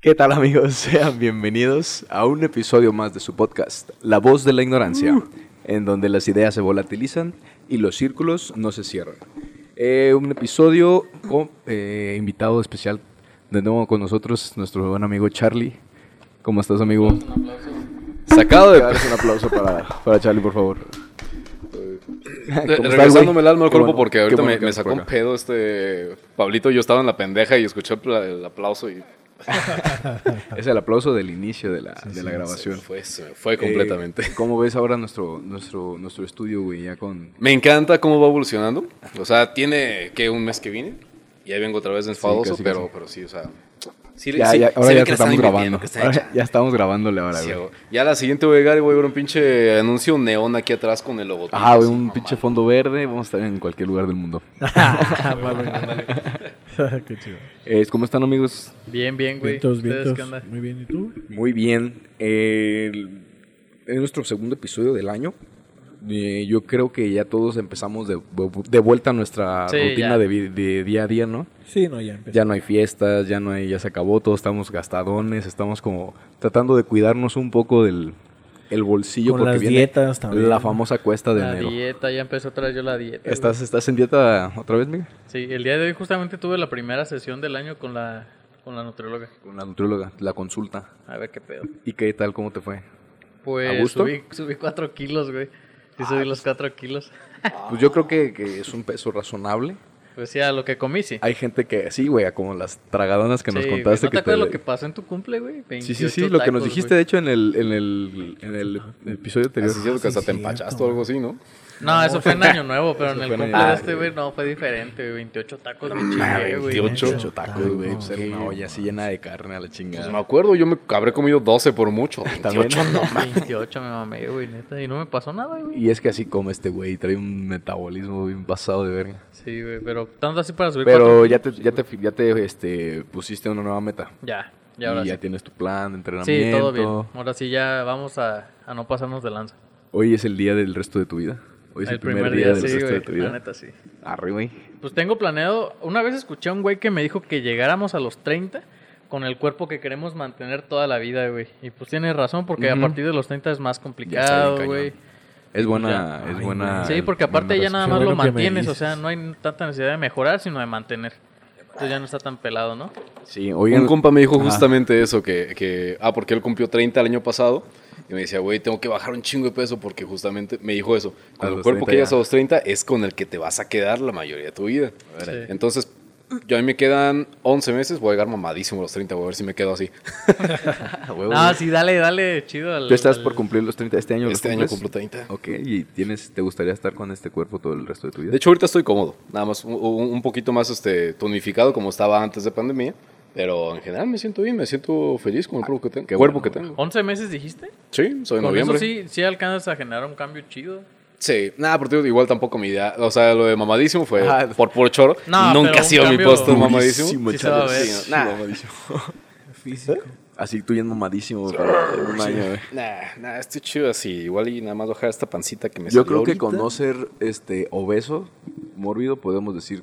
¿Qué tal amigos? Sean bienvenidos a un episodio más de su podcast, La voz de la ignorancia, Uh. en donde las ideas se volatilizan y los círculos no se cierran. Eh, un episodio con eh, invitado especial de nuevo con nosotros, nuestro buen amigo Charlie. ¿Cómo estás amigo? Sacado de... Un aplauso para, para Charlie, por favor. ¿Cómo estás, Regresándome el alma al cuerpo bueno, porque ahorita bueno me, me sacó un pedo este... Pablito, yo estaba en la pendeja y escuché el aplauso y... Es el aplauso del inicio de la, de la grabación. Se fue, se fue completamente. Eh, ¿Cómo ves ahora nuestro, nuestro, nuestro estudio, güey? Ya con... Me encanta cómo va evolucionando. O sea, tiene que un mes que vine y ahí vengo otra vez enfadoso, casi, pero, casi. pero sí, o sea... Sí, Ya, sí, ya, ahora se ve ya que te le están estamos grabando. que Ahora ya estamos grabándole ahora, Sí, güey. güey. Ya la siguiente voy a llegar y voy a ver un pinche anuncio neón aquí atrás con el logotipo. Ah, güey, un mamá. pinche fondo verde. Vamos a estar en cualquier lugar del mundo. Qué chido. Eh, ¿Cómo están, amigos? Bien, bien, güey. Vientos, ¿Ustedes vientos. qué onda? Muy bien, ¿y tú? Muy bien. Eh, es nuestro segundo episodio del año. Eh, yo creo que ya todos empezamos de, de vuelta a nuestra Sí, rutina de, de día a día, ¿no? Sí, no, ya empezó. Ya no hay fiestas, ya no hay, ya se acabó, todos estamos gastadones, estamos como tratando de cuidarnos un poco del el bolsillo Con porque las viene dietas también. la famosa cuesta de La enero. dieta, ya empezó otra vez yo la dieta. ¿Estás, ¿Estás en dieta otra vez, Miguel? Sí, el día de hoy justamente tuve la primera sesión del año con la, con la nutrióloga. Con la nutrióloga, la consulta. A ver qué pedo. ¿Y qué tal? ¿Cómo te fue? ¿A Pues gusto? subí, subí cuatro kilos, güey. Sí, subí los cuatro kilos. Pues yo creo que, que es un peso razonable. Pues sí, a lo que comí, sí. Hay gente que, sí, güey, como las tragadonas que nos güey. contaste. ¿No te que acuerdas lo que pasó en tu cumple, güey? Sí, sí, 28 sí, lo que nos dijiste, güey. de hecho, en el, en el, en el episodio anterior. Así es que hasta sí, te empachaste o algo así, ¿no? No, eso fue en Año Nuevo, pero en el cumple de este, güey, no, fue diferente, güey. 28 tacos me Ah, chingué, güey. 28. 28 tacos, güey. Pues era una olla así llena de carne a la Pues chingada. me acuerdo, yo me habré comido 12 por mucho. También. 28 no. 28 me mamé, güey, neta. Y no me pasó nada, güey. Y es que así come este güey, trae un metabolismo bien pasado de verga. Sí, güey, pero tanto así para subir Pero cuatro ya te, ya te, ya te este, pusiste una nueva meta. Ya, Y ya ahora ya sí. tienes tu plan de entrenamiento. Sí, todo bien. Ahora sí ya vamos a, a no pasarnos de lanza. Hoy es el día del resto de tu vida. Hoy es el, primer, día, del sí, resto de güey. tu La vida. neta, sí. Arre, güey. Pues tengo planeado. Una vez escuché a un güey que me dijo que llegáramos a los 30 con el cuerpo que queremos mantener toda la vida, güey. Y pues tiene razón, porque a partir de los 30 es más complicado, güey. Es buena, Ya. es Ay, buena. Sí, porque aparte ya nada más lo mantienes, o sea, no hay tanta necesidad de mejorar, sino de mantener. Entonces ya no está tan pelado, ¿no? Sí, oigan. Un compa me dijo justamente eso, que, que, ah, porque él cumplió 30 el año pasado, y me decía, güey, tengo que bajar un chingo de peso, porque justamente me dijo eso, con el cuerpo 30 que llegas ya. a los 30 es con el que te vas a quedar la mayoría de tu vida. Sí. Entonces, yo a mí me quedan 11 meses, voy a llegar mamadísimo a los 30, voy a ver si me quedo así. Ah, No, sí, dale, dale, chido. Al, Tú estás al- por cumplir los 30 este año. ¿los Este año cumplo 30. Ok, y tienes, ¿te gustaría estar con este cuerpo todo el resto de tu vida? De hecho, ahorita estoy cómodo, nada más un, un- un poquito más este, tonificado como estaba antes de pandemia, pero en general me siento bien, me siento feliz con el cuerpo que tengo. Qué cuerpo bueno, que tengo. ¿11 meses dijiste? Sí, soy de noviembre. eso sí, sí alcanzas a generar un cambio chido. Sí, nada, porque digo, igual tampoco mi idea. O sea, lo de mamadísimo fue Ah, por puro choro. No, Nunca pero ha sido mi puesto mamadísimo. Sí. Sí, Nah. mamadísimo. Físico. Así tú bien mamadísimo para un año, güey. Nah, nah, estoy chido así. Igual y nada más bajar esta pancita que me Yo salió creo que ahorita. con no ser este, obeso, mórbido, podemos decir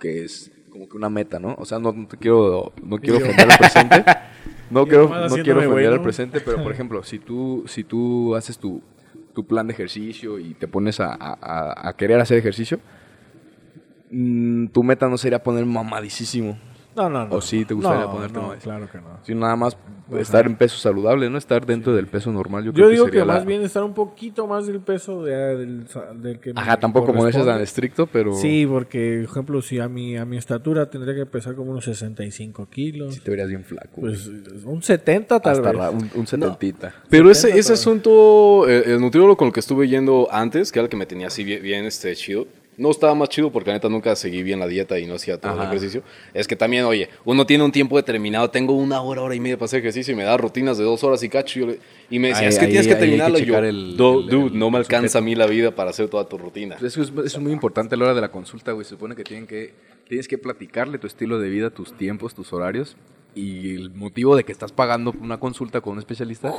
que es como que una meta, ¿no? O sea, no, no te quiero, no quiero ofender al presente. No quiero, no quiero ofender al bueno. presente, pero por ejemplo, si tú, si tú haces tu, tu plan de ejercicio y te pones a, a- a- a querer hacer ejercicio, mm, tu meta no sería poner mamadísimo. No, no, no. ¿O sí te gustaría no, ponerte no, más? claro que no. Sino nada más estar en peso saludable, ¿no? Estar dentro del peso normal. Yo, Yo creo digo que, sería la- más bien estar un poquito más del peso de- del, del que me Ajá, tampoco como ese es tan estricto, pero Sí, porque, por ejemplo, si a mi, a mi estatura tendría que pesar como unos 65 kilos. sí te verías bien flaco. Pues un 70 tal Hasta vez. ra- un, un setentita. Pero ese, 70 ese asunto, eh, el, nutriólogo con el que estuve yendo antes, que era el que me tenía así bien, bien, este, chido, no estaba más chido porque la neta nunca seguí bien la dieta y no hacía todo el Ajá. ejercicio. Es que también, oye, uno tiene un tiempo determinado, tengo una hora, hora y media para hacer ejercicio y me da rutinas de dos horas y cacho. y, yo le- y me decía, Ahí- es que ahí- tienes que terminarlo. yo, el- "Du- el- dude, el- no me el alcanza a mí la vida para hacer toda tu rutina. Eso es, es muy importante a la hora de la consulta, güey. Se supone que, tienen que tienes que platicarle tu estilo de vida, tus tiempos, tus horarios. Y el motivo de que estás pagando una consulta con un especialista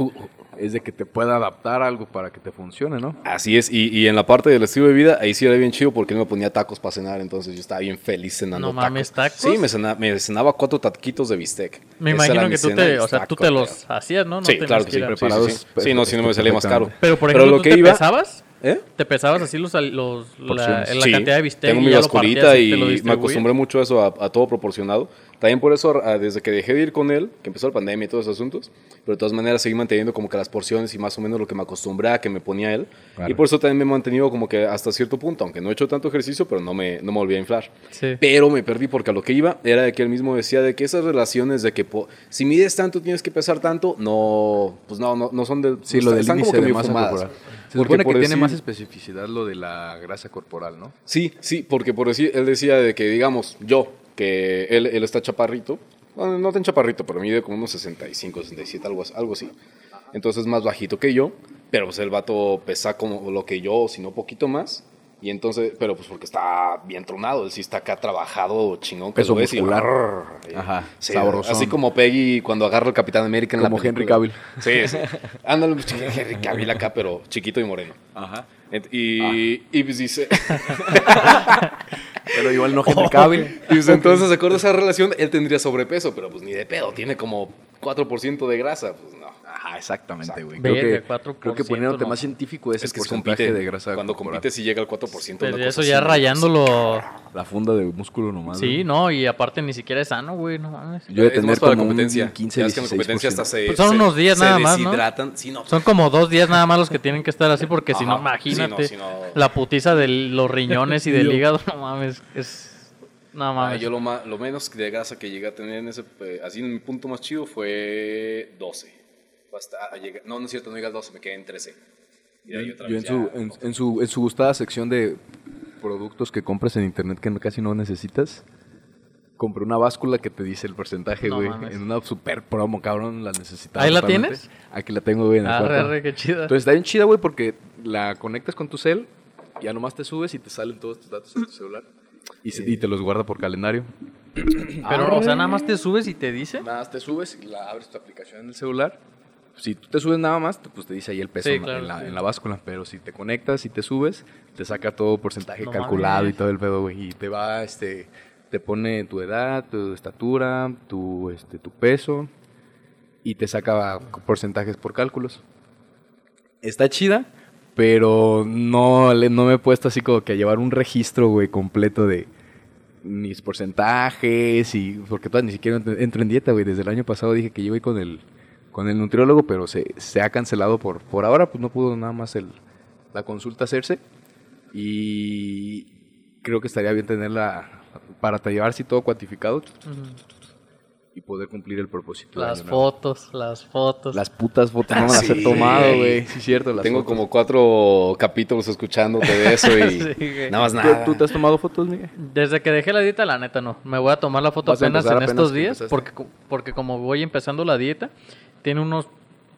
es de que te pueda adaptar algo para que te funcione, ¿no? Así es, y, y en la parte del estilo de vida, ahí sí era bien chido porque él me ponía tacos para cenar, entonces yo estaba bien feliz cenando No mames, ¿tacos? Sí, me, cena- me cenaba cuatro taquitos de bistec. Me Esa imagino que tú te, o sea, tú te los pero- hacías, ¿no? No Sí, claro que sí, a- sí, sí, preparados, sí. pues, Sí, no, si no me salía más caro. Pero, por Pero ejemplo, lo ¿tú que te iba- pesabas? ¿Eh? ¿Te pesabas así los, los la, la Sí, cantidad de bistec Tengo mi basculita y y me acostumbré mucho a eso, a, a todo proporcionado. También por eso, a- desde que dejé de ir con él, que empezó la pandemia y todos esos asuntos, pero de todas maneras seguí manteniendo como que las porciones y más o menos lo que me acostumbré a que me ponía él. Claro. Y por eso también me he mantenido como que hasta cierto punto, aunque no he hecho tanto ejercicio, pero no me, no me volví a inflar. Sí. Pero me perdí porque a lo que iba era de que él mismo decía de que esas relaciones de que po- si mides tanto tienes que pesar tanto, no, pues no, no, no son del... Sí, lo del están como que de masa fumadas. corporal. Se Porque supone que por tiene decir- más especificidad lo de la grasa corporal, ¿no? Sí, sí, porque por decir, él decía de que, digamos, yo, que él, él está chaparrito, no, no tan chaparrito, pero mide como unos 65, 67, algo, algo así. Entonces más bajito que yo, pero pues el vato pesa como lo que yo, si no poquito más. Y entonces, pero pues porque está bien tronado, él sí está acá trabajado chingón. que Peso lo ves y- muscular. Eh, Ajá, sí, sabrosón. Así como Peggy cuando agarra el Capitán América en Como la Henry película. Cavill. Sí, sí. Ándale, pues, Henry Cavill acá, pero chiquito y moreno. Ajá. Y, y pues dice... Pero igual no Henry Cavill. Y pues entonces, de acuerdo a esa relación, él tendría sobrepeso, pero pues ni de pedo, tiene como 4% de grasa, pues no. Ajá, exactamente, güey. Creo que, 4%, creo que poniéndote no. más científico es, Es el que es porcentaje compite, de grasa cuando corporal. compite si llega al 4%. Pero eso ya así. rayándolo. La funda de músculo nomás. Sí, güey. no, y aparte ni siquiera es sano, güey, no mames. Yo he de Es tener más para la como un competencia. 15, Ya ves que en la competencia hasta 16%. se, Pues son se- unos días se nada más, ¿no? Sí, no. Son como dos días nada más los que tienen que estar así, porque si no, imagínate. sí, no, sí, no. La putiza de los riñones y del hígado, no mames, es. No Ah, mames. yo lo, lo menos de grasa que llegué a tener en ese, eh, así en mi punto más chido fue 12. Fue hasta a llegar- no, no es cierto, no llegué al 12, me quedé en 13. Y de ahí otra Yo en su, ya, en, en su, en su gustada sección de productos que compras en internet que casi no necesitas, compré una báscula que te dice el porcentaje, güey. en una super promo, cabrón, la necesitaba. ¿Ahí la totalmente. tienes? Aquí la tengo, güey, en el Arre, cuarto. arre, qué chida. Entonces está bien chida, güey, porque la conectas con tu cel, ya nomás te subes y te salen todos tus datos en tu celular. Y, te los guarda por calendario. Pero, o sea, nada más te subes y te dice. Nada más te subes y la abres tu aplicación en el celular. Si tú te subes nada más, pues te dice ahí el peso Sí, en, la- claro, en, la, sí. en la báscula. Pero si te conectas y te subes, te saca todo porcentaje No calculado mames. y todo el pedo, güey. Y te va, este, te pone tu edad, tu estatura, tu, este, tu peso. Y te saca porcentajes por cálculos. Está chida, pero no, le- no me he puesto así como que a llevar un registro, güey, completo de mis porcentajes y porque todavía ni siquiera ent- entro en dieta, güey. Desde el año pasado dije que yo iba con el con el nutriólogo, pero se, se ha cancelado por por ahora, pues no pudo nada más el la consulta hacerse y creo que estaría bien tenerla para te llevar así todo cuantificado y poder cumplir el propósito. Las fotos, las fotos. Las putas fotos no me las Sí, he tomado, güey. Sí, cierto. Las Tengo fotos. como cuatro capítulos escuchándote de eso y Sí, nada más ¿Tú- nada. ¿Tú te has tomado fotos, Miguel? Desde que dejé la dieta, la neta no. Me voy a tomar la foto apenas en apenas estos días. Porque, porque como voy empezando la dieta, tiene unos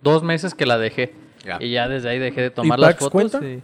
dos meses que la dejé. Ya. Y ya desde ahí dejé de tomar las fotos. cuenta? y-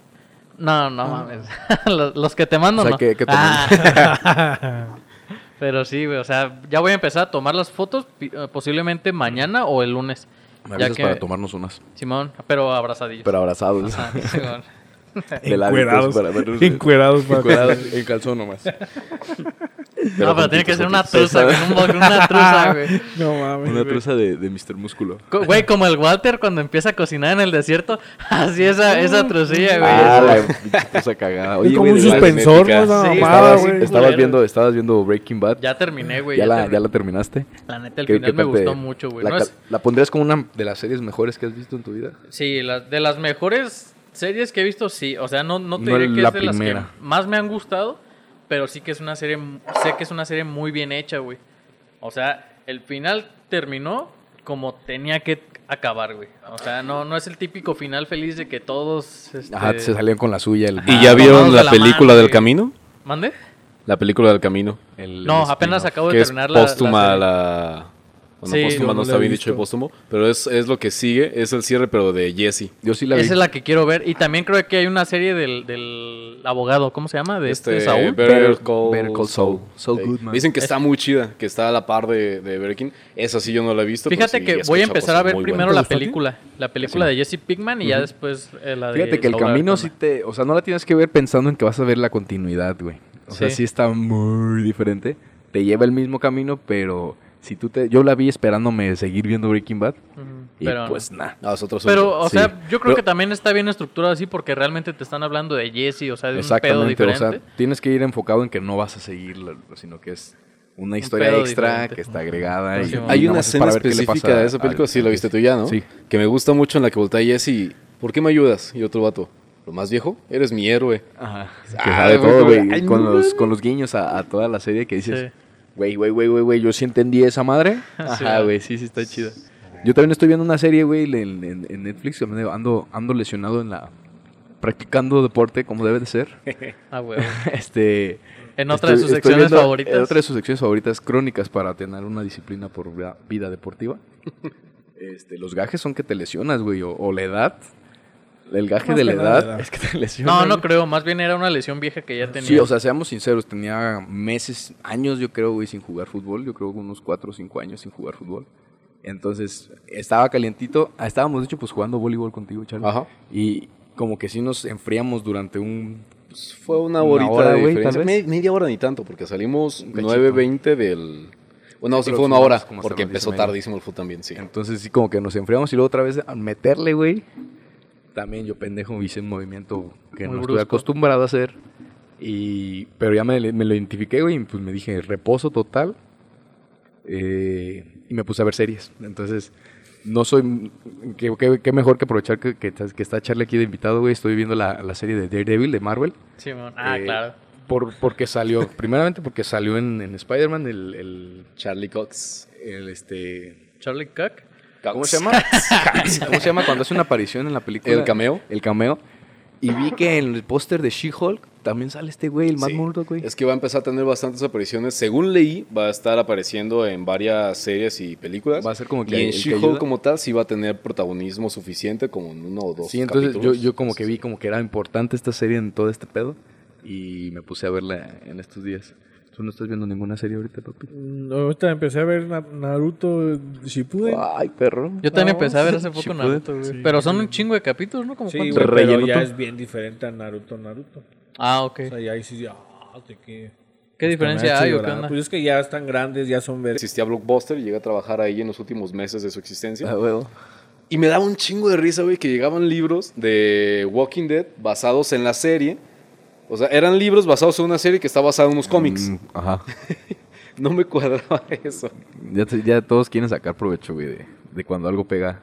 No, no mames. los, los que te mando O sea, no. que- que te Ah. Pero sí, güey. O sea, ya voy a empezar a tomar las fotos eh, posiblemente mañana o el lunes. Me Ya avisas que- para tomarnos unas. Simón, pero abrazadillos. Pero abrazados. Ah, laditos Encuerados. para Encuerados. para- Encuerados, en calzón nomás. no, pero tiene que ser una truza, con un bo- una truza, güey. No mames. Una truza de, de Mr. Músculo. Co- Güey, como el Walter cuando empieza a cocinar en el desierto, así esa, esa trucilla, güey. Ah, la truza cagada. Oye, como un suspensor, ¿no? Sí, mamada, estaba- güey. estabas viendo, estabas viendo Breaking Bad. Ya terminé, güey. ya, ya la, terminé. ya la terminaste. La neta, el ¿Qué- final qué me gustó mucho, güey. La, No ca- es- la pondrías como una de las series mejores que has visto en tu vida? Sí, la- de las mejores series que he visto, sí. O sea, no, no te No diré que la es de las primera. que más me han gustado, pero sí que es una serie, sé que es una serie muy bien hecha, güey. O sea, el final terminó como tenía que acabar, güey. O sea, no, no es el típico final feliz de que todos... este, Ajá, se salían con la suya. El, ¿Y Ah, ya vieron la la película mano, del güey. camino? ¿Mande? La película del camino. el- No, el apenas acabo de Que es terminar la, la póstuma serie. la, Bueno, Sí, póstuma no no está bien dicho de póstumo, pero es, es lo que sigue, es el cierre, pero de Jesse. Yo sí la vi. Esa es la que quiero ver. Y también creo que hay una serie del, del abogado, ¿cómo se llama? De este, Saúl. Better Call, Better Call Saul. Saul. Goodman. Dicen que está muy chida, que está a la par de, de Breaking. Esa sí yo no la he visto. Fíjate sí que voy a empezar a ver primero la película. La película de Jesse Pinkman y ya después eh, la de Fíjate que el camino sí te... O sea, no la tienes que ver pensando en que vas a ver la continuidad, güey. O sea, sí está muy diferente. Te lleva el mismo camino, pero si tú te... Yo la vi esperándome seguir viendo Breaking Bad. Y Pero, pues nada. Es otro pero o Sí. sea, yo creo Pero- que también está bien estructurado así porque realmente te están hablando de Jesse, o sea, de un pedo Exactamente. O diferente. sea, tienes que ir enfocado en que no vas a seguirla, sino que es una historia extra diferente. que está agregada. Y, y Hay una es escena específica de esa película, al- sí la al- viste tú ya, ¿no? Sí. Que me gusta mucho en la que voltea Jesse. ¿Por qué me ayudas? Y otro vato. ¿Lo más viejo? Eres mi héroe. Ajá. Que Ah, sabe güey, todo, güey. Con los, con los guiños a, a toda la serie que dices, Sí. Güey, güey, güey, güey, güey, yo sí entendí esa madre. Ajá, güey, sí, sí está chida. Yo también estoy viendo una serie, güey, en, en- en Netflix. Ando, ando lesionado en la... Practicando deporte como debe de ser. Ah, huevo. este... En otra de sus secciones viendo- favoritas. En otra de sus secciones favoritas, crónicas para tener una disciplina por vida, vida deportiva. Este, los gajes son que te lesionas, güey, o, o la edad. El gaje Más de la edad, la edad. es que te. No, no creo. Más bien era una lesión vieja que ya tenía. Sí, o sea, seamos sinceros, tenía meses, años, yo creo, güey, sin jugar fútbol. Yo creo que unos 4 o 5 años sin jugar fútbol. Entonces, estaba calientito. Ah, Estábamos, de hecho, pues jugando voleibol contigo, Charlie. Ajá. Y como que sí nos enfriamos durante un... Pues fue una Una horita hora, de güey, diferencia. tal vez. Me- media hora ni tanto, porque salimos Un cachito. 9.20 del... Bueno, sí Pero fue una hora, porque empezó tardísimo el fútbol también, sí. Entonces sí como que nos enfriamos y luego otra vez a meterle, güey. También yo pendejo hice un movimiento que Muy no estoy brusco. acostumbrado a hacer. Y, pero ya me, me lo identifiqué, güey, y pues me dije reposo total. eh, y me puse a ver series. Entonces, no soy... Qué, qué- qué mejor que aprovechar que, que, que está Charlie aquí de invitado, güey. Estoy viendo la, la serie de Daredevil de Marvel. Sí, mon. Ah, Eh, claro. Por, porque salió, primeramente porque salió en, en Spider-Man el, el, Charlie Cox. el, este... Charlie Cook. ¿Cómo se llama? ¿Cómo se llama cuando hace una aparición en la película? ¿El cameo? El cameo. Y vi que en el póster de She-Hulk también sale este güey, el Matt Sí. Murdock, güey. Es que va a empezar a tener bastantes apariciones. Según leí, va a estar apareciendo en varias series y películas. Va a ser como que y en She-Hulk como tal sí va a tener protagonismo suficiente como en uno o dos Sí, entonces yo, yo como que vi como que era importante esta serie en todo este pedo. Y me puse a verla en estos días. ¿Tú no estás viendo ninguna serie ahorita, papi? Mm, Ahorita empecé a ver Na- Naruto Shippuden. Ay, perro. Yo también No, empecé a ver hace poco Shippuden. Naruto, güey. Sí. Pero son un chingo de capítulos, ¿no? Como Sí, cuántos? güey, pero ¿Relleno ya es bien diferente a Naruto Naruto. Ah, ok. O sea, ya ahí sí, ya, ah, que... ¿Qué diferencia hay o qué onda? Pues es que ya están grandes, ya son ver. Existía Blockbuster y llegué a trabajar ahí en los últimos meses de su existencia. Ah, huevo. Y me daba un chingo de risa, güey, que llegaban libros de Walking Dead basados en la serie. O sea, eran libros basados en una serie que está basada en unos cómics. Mm, ajá. No me cuadraba eso. Ya, te- ya todos quieren sacar provecho, güey, de, de cuando algo pega.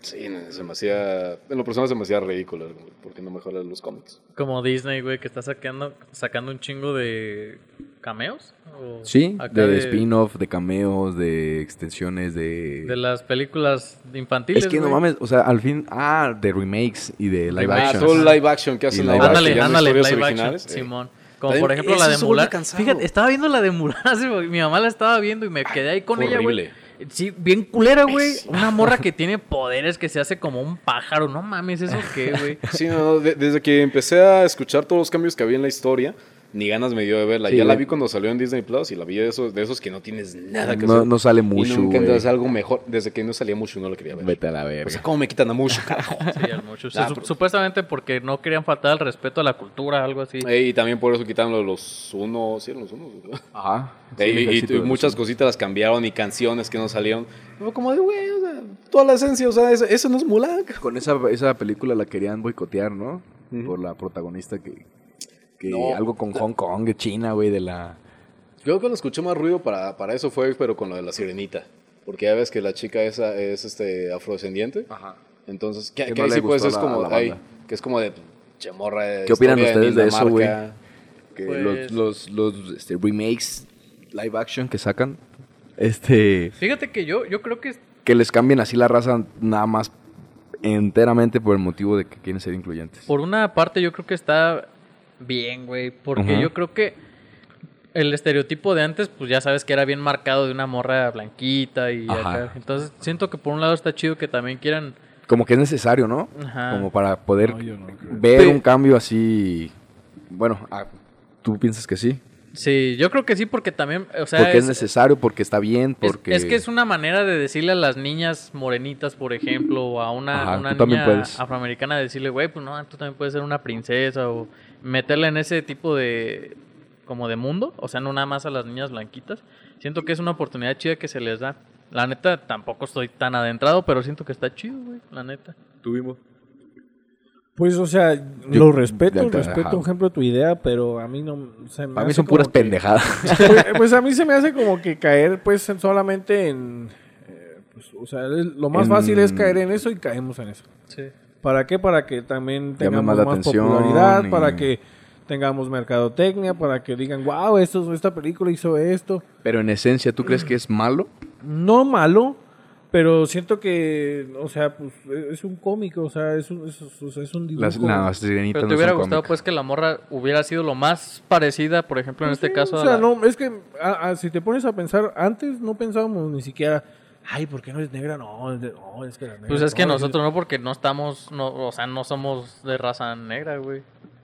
Sí, se me hacía... En lo personal se me hacía ridículo, güey, porque no mejoran los cómics. Como Disney, güey, que está sacando, sacando un chingo de cameos. ¿O Sí, de, spin-off, de cameos, de extensiones, de... De las películas infantiles. Es que no mames, o sea, al fin, ah, de remakes y de live Remakes. Ah, action. todo live action que hacen live live action. Ándale, live originales. action, Eh, Simón. Como También por ejemplo la de Mulan. cansado. Fíjate, estaba viendo la de Mulan, mi mamá la estaba viendo y me quedé ahí con ella, güey. Sí, bien culera, güey. Una morra que tiene poderes, que se hace como un pájaro. No mames, ¿eso qué, güey? Sí, no, de- desde que empecé a escuchar todos los cambios que había en la historia, ni ganas me dio de verla. Sí, ya la vi cuando salió en Disney Plus y la vi de esos, de esos que no tienes nada que No, hacer. no sale y mucho, nunca entras algo mejor. Desde que no salía mucho no lo quería ver. Vete a la O verga. sea, ¿cómo me quitan a mucho, carajo? Sí, al mucho. Ah, Su- pero- Supuestamente porque no querían faltar al respeto a la cultura, algo así. Eh, y también por eso quitaron los- los unos, sí, eran los unos. ¿no? Ajá. Eh, y, y- y muchas cositas las cambiaron y canciones que no salieron. Fue como de, güey, o sea, toda la esencia, o sea, eso, eso no es Mulan. Con esa, esa película la querían boicotear, ¿no? Por la protagonista que... que No. algo con Hong Kong, de China, güey, de la... Creo que cuando escuché más ruido para, para eso fue, pero con lo de la sirenita. Porque ya ves que la chica esa es este afrodescendiente. Ajá. Entonces, que, Que que no ahí le sí pues gustó es a la- como, la ay, que es como de chemorra. de ¿Qué opinan ustedes de eso, güey? Que Pues- los, los, los este, remakes live action que sacan, este... Fíjate que yo, yo creo que Que les cambien así la raza nada más enteramente por el motivo de que quieren ser incluyentes. por una parte yo creo que está bien, güey. Porque yo creo que el estereotipo de antes, pues ya sabes que era bien marcado de una morra blanquita y Ajá. acá. Entonces siento que por un lado está chido que también quieran... Como que es necesario, ¿no? Ajá. Como para poder No, no ver un cambio así. Bueno, ah, ¿tú piensas que sí? Sí, yo creo que sí porque también, o sea, porque es, es, necesario, porque está bien, porque... es que es una manera de decirle a las niñas morenitas, por ejemplo, o a una, Ajá, niña puedes. afroamericana decirle, güey, pues no, tú también puedes ser una princesa o meterla en ese tipo de como de mundo, o sea, no nada más a las niñas blanquitas. Siento que es una oportunidad chida que se les da. La neta, tampoco estoy tan adentrado, pero siento que está chido, güey, la neta. Tuvimos. Pues, o sea, Yo- lo respeto, te- respeto, ajá. por ejemplo, tu idea, pero a mí no... se me Para mí son puras que- pendejadas. Pues, pues a mí se me hace como que caer, pues, en- solamente en... eh, pues, o sea, lo más En- fácil es caer en eso y caemos en eso. Sí. ¿Para qué? Para que también Llame tengamos más popularidad, y- para que tengamos mercadotecnia, para que digan, wow, esto, esta película hizo esto. Pero en esencia, ¿tú crees que es malo? No malo, pero siento que, o sea, pues es un cómico, o sea, es un, es, es- un dibujo. Las, la sirenita Pero no te hubiera gustado cómic. pues que la morra hubiera sido lo más parecida, por ejemplo, en Pues este caso O a sea, la- no, es que a- a- si te pones a pensar, antes no pensábamos ni siquiera, ay, ¿por qué no es negra? No, no, es que la negra. Pues es que no, nosotros no, porque no estamos, no, o sea, no somos de raza negra, güey.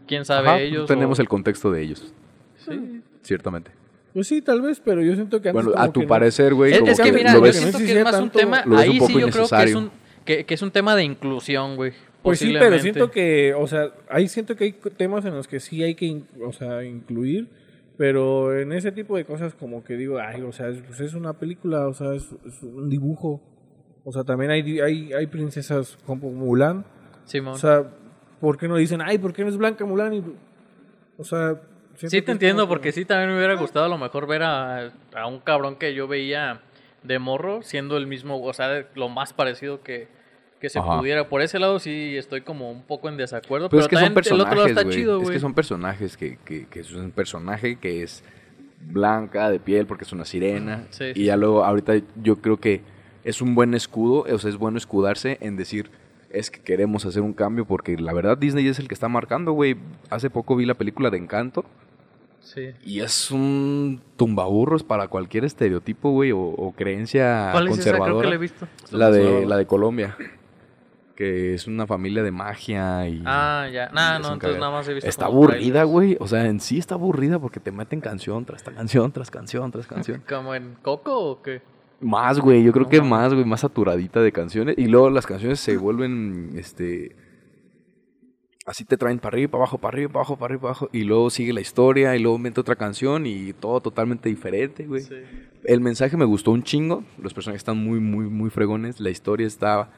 ¿Quién sabe Ajá, ellos? tenemos o- el contexto de ellos. Sí. Ciertamente. Pues sí, tal vez, pero yo siento que antes Bueno, como a tu que no. parecer, güey, Es, como es que que mira, lo yo ves, siento que es más un tanto- tema, lo ves un ahí poco sí yo creo que es innecesario. un, que, que es un tema de inclusión, güey. Pues sí, pero siento que, o sea, ahí siento que hay temas en los que sí hay que, in- o sea, incluir, pero en ese tipo de cosas como que digo, ay, o sea, es, pues es una película, o sea, es, es un dibujo. O sea, también hay, di- hay, hay princesas como Mulan. Simón. O sea, ¿por qué no dicen, ay, ¿por qué no es blanca Mulan? Y, o sea... Sí te es entiendo, como porque sí también me hubiera gustado a lo mejor ver a, a un cabrón que yo veía de morro siendo el mismo, o sea, lo más parecido que, que se Ajá. pudiera. Por ese lado sí estoy como un poco en desacuerdo, Pero pero, es que son también el otro lado personajes, está güey. chido, Es güey. que son personajes que, que, que es un personaje que es blanca de piel porque es una sirena. Sí, y sí, ya luego, ahorita yo creo que es un buen escudo, o sea, es bueno escudarse en decir, es que queremos hacer un cambio porque la verdad Disney es el que está marcando, güey. Hace poco vi la película de Encanto Sí. y es un tumbaburros para cualquier estereotipo, güey, o, o creencia ¿Cuál es esa? Creo que conservadora. la he visto. La de, la de Colombia. Que es una familia de magia y... Ah, ya. Nah, no, un entonces nada más he visto. Está aburrida, güey. O sea, en sí está aburrida porque te meten canción tras canción, tras canción, tras canción. ¿Como en Coco o qué? Más, güey. Yo creo No que más, güey. Más saturadita de canciones. Y luego las canciones se vuelven, este... Así te traen para arriba, para abajo, para arriba, para abajo, para arriba, para abajo. Y luego sigue la historia y luego mete otra canción y todo totalmente diferente, güey. Sí. El mensaje me gustó un chingo. Los personajes están muy, muy, muy fregones. La historia está,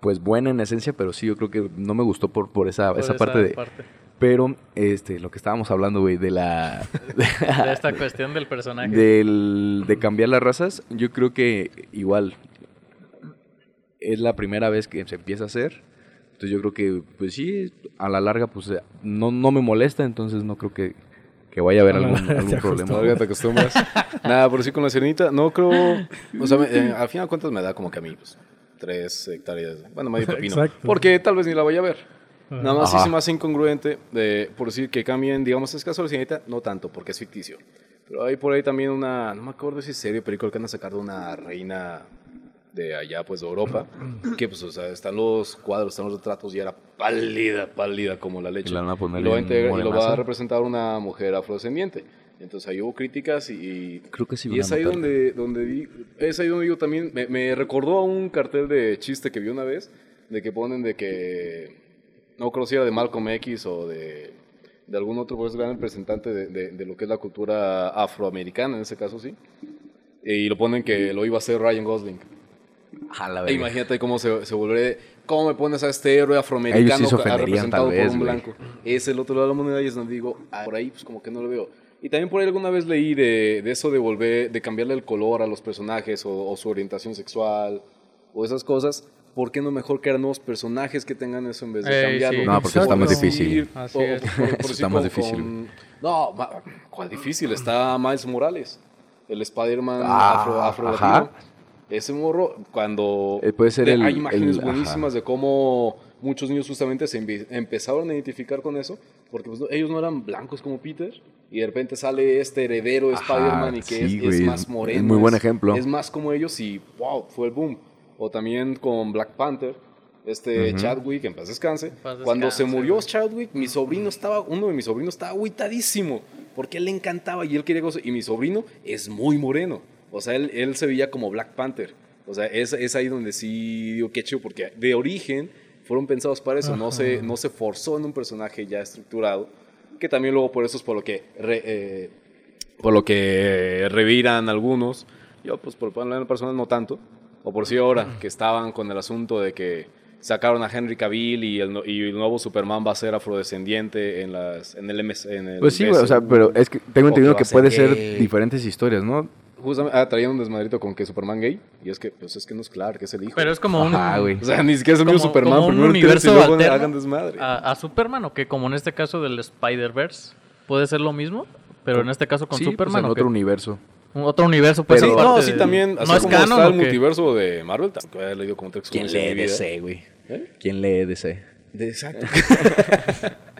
pues, buena en esencia, pero sí, yo creo que no me gustó por, por esa, Por esa parte de... Pero, este, lo que estábamos hablando, güey, de la... de esta cuestión del personaje. del, de cambiar las razas, yo creo que igual es la primera vez que se empieza a hacer. Entonces yo creo que, pues sí, a la larga, pues eh, no, no me molesta, entonces no creo que, que vaya a haber algún, algún problema. Todavía te acostumbras. Nada, por sí con la sirenita, no creo. O sea, me- eh, al final de cuentas me da como que a mí, pues, tres hectáreas. Bueno, medio pepino. Exacto. Porque tal vez ni la vaya a ver. Nada más sí me hace incongruente de, por decir que cambien, digamos, es caso de la sirenita, no tanto, porque es ficticio. Pero hay por ahí también una, no me acuerdo si es serio, película que van a sacar de una reina de allá, pues, de Europa. Que, pues, o sea, están los cuadros, están los retratos y era pálida, pálida como la leche. Y la van a poner y lo va a, en integrar- y lo va a representar una mujer afrodescendiente. Entonces ahí hubo críticas y, Creo que sí y es ahí donde, donde es ahí donde digo también, me, me recordó a un cartel de chiste que vi una vez, de que ponen de que, no creo si era de Malcolm X o de, de algún otro pues, gran representante de, de- de lo que es la cultura afroamericana, en ese caso sí, y lo ponen que lo iba a hacer Ryan Gosling. A la E verga. imagínate cómo se, se volvería, cómo me pones a este héroe afroamericano Ellos sí se a- ofenderían, representado tal vez, por un blanco. Es el otro lado de la moneda y es donde digo, ah, por ahí pues como que no lo veo. Y también por ahí alguna vez leí de, de eso de volver, de cambiarle el color a los personajes o, o su orientación sexual o esas cosas. ¿Por qué no mejor crear nuevos personajes que tengan eso en vez de Ey, cambiarlo? sí. No, porque está más difícil. decir- Así o- es. por- por Eso decir está más difícil, con- No, ¿cuál difícil? Está Miles Morales, el Spider-Man Ah, afro, afro ajá. latino. Ese morro, cuando... Eh, puede ser de- el- Hay imágenes el- buenísimas ajá. de cómo muchos niños justamente se empe- empezaron a identificar con eso, porque pues, no- ellos no eran blancos como Peter, Y de repente sale este heredero de Spider-Man y que sí, es, es más es moreno. muy buen ejemplo. Es más como ellos y wow, fue el boom. O también con Black Panther, este Chadwick, en paz descanse. paz Cuando se murió. Chadwick, mi sobrino estaba, uno de mis sobrinos estaba agüitadísimo. Porque él le encantaba y él quería cosas. Y mi sobrino es muy moreno. O sea, él, él se veía como Black Panther. O sea, es, es ahí donde sí digo que chido, porque de origen fueron pensados para eso. No se, no se forzó en un personaje ya estructurado. Que también luego por eso es por lo que, re- eh, por lo que reviran algunos. Yo, pues, por la persona no tanto. O por si ahora, que estaban con el asunto de que sacaron a Henry Cavill y el, y el nuevo Superman va a ser afrodescendiente en, las, en el MS. En el Pues sí, o sea, pero es que tengo entendido que puede ser diferentes historias, ¿no? Justamente, ah, traían un desmadrito con que Superman gay. Y es que, pues es que no es claro que es el hijo. Pero es como un. O sea, ni siquiera es el mismo Superman. como un primero universo y luego hagan desmadre. a, a Superman o que como en este caso del Spider-Verse puede ser lo mismo, pero en este caso con sí, pues, Superman en ¿o otro qué? universo. Un- otro universo pues Pero- Sí, no, sí, también. Así no es como canon está ¿o el multiverso de Marvel, tampoco había leído como tres ¿Quién cómics en lee. DC, güey? ¿Eh? ¿Quién lee DC? De exacto.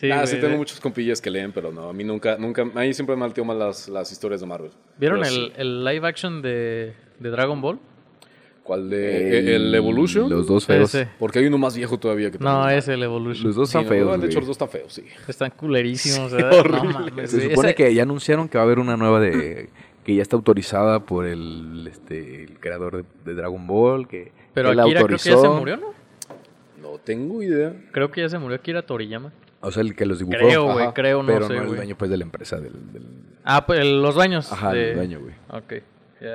Sí, ah, sí, tengo muchos compillas que leen, pero no, a mí nunca, nunca, a mí siempre me malteó más las, las historias de Marvel. ¿Vieron Pero el, sí. el live action de, de Dragon Ball? ¿Cuál de el, el Evolution? Los dos feos. Ese. Porque hay uno más viejo todavía que No, es el Evolution. Los dos Sí, están no, feos, De hecho, los dos están feos, sí. Están culerísimos, Sí. No mames, Se supone Ese- que ya anunciaron que va a haber una nueva de que ya está autorizada por el este el creador de, de Dragon Ball que Pero que la Akira creo que ya se murió, ¿no? No tengo idea. Creo que ya se murió Akira Toriyama. O sea el que los dibujó Creo, güey, creo, no pero sé, no el dueño pues de la empresa del, del- Ah, pues el- los dueños. ajá de- el dueño güey Ok.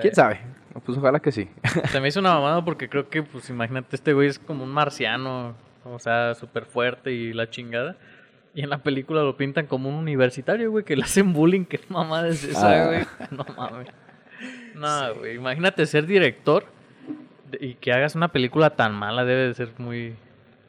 quién sabe pues ojalá que sí Se me hizo una mamada porque creo que, pues imagínate, este güey es como un marciano, o sea, súper fuerte y la chingada. Y en la película lo pintan como un universitario, güey, que le hacen bullying. ¿Qué mamada es esa, Ah. güey? No mames. No, güey, imagínate ser director y que hagas una película tan mala, debe de ser muy,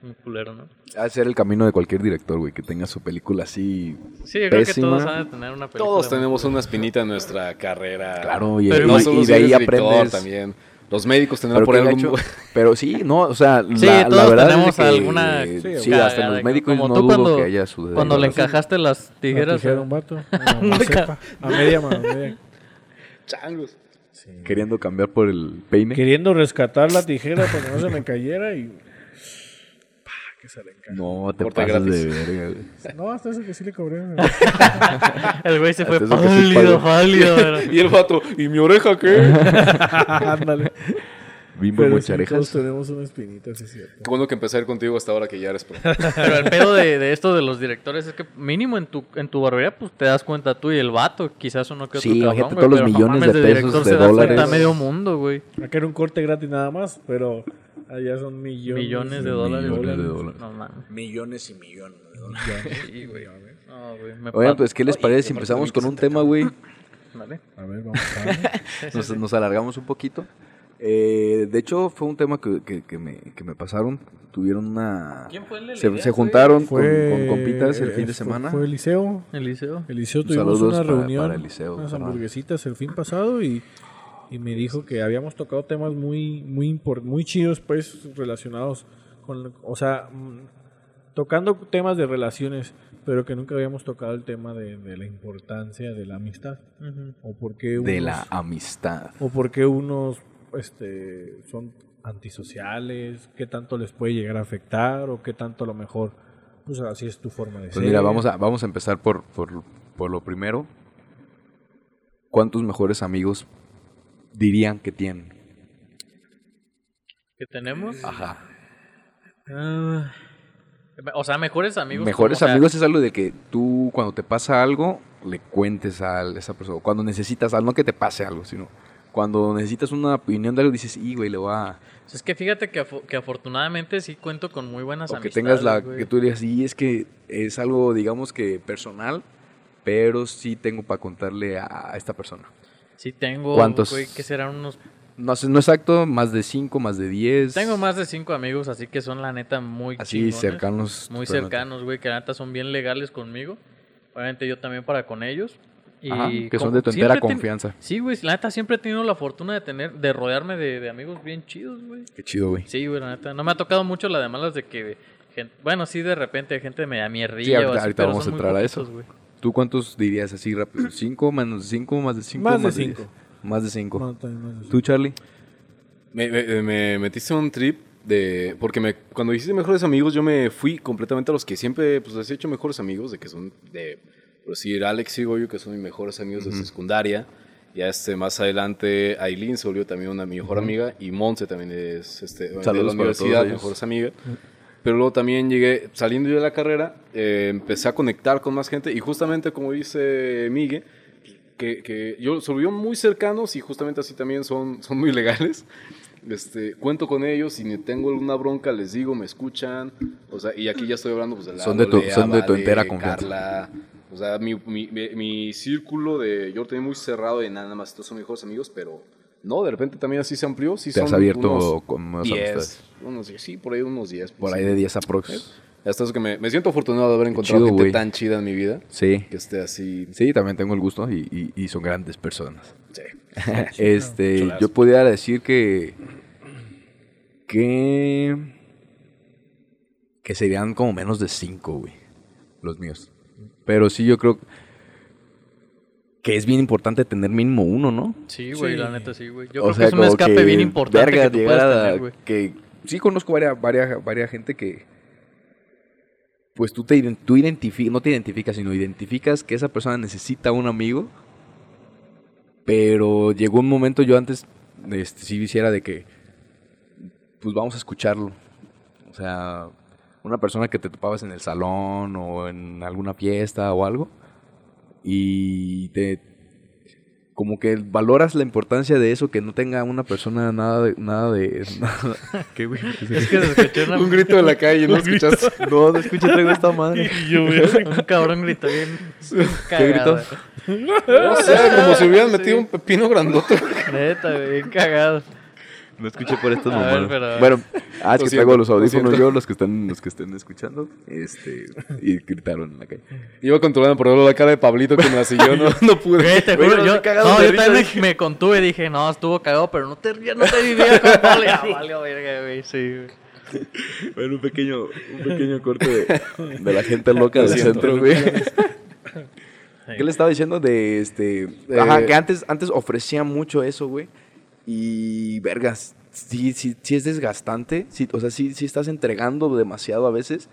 muy culero, ¿no? ha de ser el camino de cualquier director güey que tenga su película así Sí, yo creo que Pésima. todos han de tener una película. Todos tenemos una espinita en nuestra carrera. claro y, Pero y- no y solo si de ahí aprendes también. Los médicos tenemos pero, por algún... pero sí no o sea Sí, la, la todos verdad tenemos es que, alguna sí, hasta los médicos como no tú dudo cuando- que haya su Cuando le encajaste las La tijeras. tijera a a- un vato. A la macepa, a media mano. a media. Changos. queriendo cambiar por el peine Queriendo rescatar la tijera para que no se me cayera y. que se le encaja. no te Corte pasas gratis. de verga güey. No, hasta eso que sí le cobré. El güey se fue que sí pálido, pálido. pero- Y el vato, ¿y mi oreja qué? Ándale. Bimbo Pero sí, todos tenemos una espinita, sí es cierto. Qué bueno que empecé a ir contigo hasta ahora que ya eres pro. Pero el pedo de, de esto de los directores es que mínimo en tu, en tu barbería pues te das cuenta tú y el vato, quizás uno que otro Sí, cabrón, imagínate güey, todos los pero no millones mames, de director pesos, se de da cuenta dólares. medio mundo, güey. Acá era un corte gratis nada más, pero allá son millones, Millones de dólares. Millones de dólares. No mames. Millones y millones de dólares. Sí, güey. No, güey. me Oigan, pues, ¿qué les Oye, parece si empezamos con un tema, güey? Vale. A ver, vamos a ver. Nos, nos alargamos un poquito. Eh, de hecho, fue un tema que, que- que me, que me pasaron. Tuvieron una... ¿Quién fue el Se, idea, se juntaron con, Fue, con compitas el fin de fue- semana. Fue Eliseo. Eliseo. Eliseo Un tuvimos saludos una para- reunión, para Eliseo, unas carnal. hamburguesitas el fin pasado y, y me dijo que habíamos tocado temas muy muy muy chidos pues relacionados con, o sea, mm, tocando temas de relaciones, pero que nunca habíamos tocado el tema de, de la importancia de la amistad o por qué de unos- la amistad. o por qué unos este son antisociales, qué tanto les puede llegar a afectar o qué tanto a lo mejor pues así es tu forma de Pues ser. mira, vamos a, vamos a empezar por, por, por lo primero. ¿Cuántos mejores amigos dirían que tienen? ¿Qué tenemos? Ajá. Ah, o sea, mejores amigos. Mejores como, o sea, amigos es algo de que tú cuando te pasa algo le cuentes a esa persona. Cuando necesitas algo, no que te pase algo, sino cuando necesitas una opinión de algo dices, y güey, le va a... Es que fíjate que, que afortunadamente sí cuento con muy buenas O que amistades. tengas la... güey. Que tú digas, sí, es que es algo, digamos que personal, pero sí tengo para contarle a esta persona. Sí tengo, ¿Cuántos? güey, que serán unos... No no exacto, más de cinco, más de diez. Tengo más de cinco amigos, así que son la neta muy Así chingones, cercanos. Muy cercanos, güey, que la neta son bien legales conmigo. Obviamente yo también para con ellos. Y Ajá, que son de tu entera ten- confianza. Sí, güey, la neta siempre he tenido la fortuna de tener, de rodearme de, de amigos bien chidos, güey. Qué chido, güey. Sí, güey, la neta. No me ha tocado mucho la de malas de que... bueno, sí, de repente hay gente me da mierda. Sí, ahorita- ahorita vamos a entrar a eso. Güey. ¿Tú cuántos dirías así rápido? ¿Cinco, menos de cinco, más de cinco? Más de diez? cinco. Más de cinco. No, también más de ¿Tú, Charlie? Me, me- me metiste en un trip de... Porque me, cuando hiciste mejores amigos, yo me fui completamente a los que siempre pues, les he hecho mejores amigos, de que son de... Por decir, Alex y Goyo, que son mis mejores amigos de secundaria. Ya este, más adelante, Aileen se volvió también una mejor amiga. Y Monse también es este, de la universidad, mejores amigas. Pero luego también llegué, saliendo yo de la carrera, eh, empecé a conectar con más gente. Y justamente, como dice Migue, que, que yo se muy cercanos y justamente así también son, son muy legales. Este, cuento con ellos y si tengo alguna bronca les digo, me escuchan. O sea, y aquí ya estoy hablando pues, de la Son de tu- Lea, son de tu Vale, entera confianza. Carla. O sea, mi, mi, mi, mi círculo de yo lo tenía muy cerrado de nada más estos son mis mejores amigos, pero no, de repente también así se amplió. Sí Te has son abierto unos con más 10, amistades. Unos 10, sí, por ahí unos 10. Por ahí de 10 aprox. Hasta eso que me, me siento afortunado de haber encontrado chido, gente tan chida en mi vida. Sí. Que esté así. Sí, también tengo el gusto y, y- y son grandes personas. Sí. este, Chulazo. yo podría decir que que que serían como menos de cinco, güey, los míos. Pero sí, yo creo que es bien importante tener mínimo uno, ¿no? Sí, güey, Sí. la neta sí, güey. Yo O creo sea, que es un escape que, bien importante verga, que tú llegar a- tener, güey. que sí conozco varias, varias, varias gente que pues tú te tú identifi- no te identificas, sino identificas que esa persona necesita un amigo. Pero llegó un momento yo antes este sí hiciera de que pues vamos a escucharlo. O sea, una persona que te topabas en el salón o en alguna fiesta o algo y te como que valoras la importancia de eso que no tenga una persona nada de nada de nada, ¿qué güey? Es que se escuchó una- Un grito de la calle, ¿no escuchaste? No, no escuché traigo esta madre. un cabrón gritó bien cagado. O sea, como si hubieran metido un pepino grandote. Neta, bien cagado. No escuché por ver, mamadas. pero- Bueno, ah, es Lo que siento, traigo los lo audífonos siento. yo, los que están, los que estén escuchando, este, y gritaron en la calle. Iba controlando por la cara de Pablito que me la siguió, no, no pude. Güey, te juro, no yo, no, yo risa, también dije. me, contuve, dije, no, estuvo cagado, pero no te rías, no te diría con Pablo. Valió verga, güey, sí, güey. Bueno, un pequeño, un pequeño corte de, de la gente loca Lo del siento. centro, güey. ¿Qué le estaba diciendo de este? Ajá, que antes, antes ofrecía mucho eso, güey. Y vergas, sí, sí, sí es desgastante. Sí, o sea, sí, sí estás entregando demasiado a veces.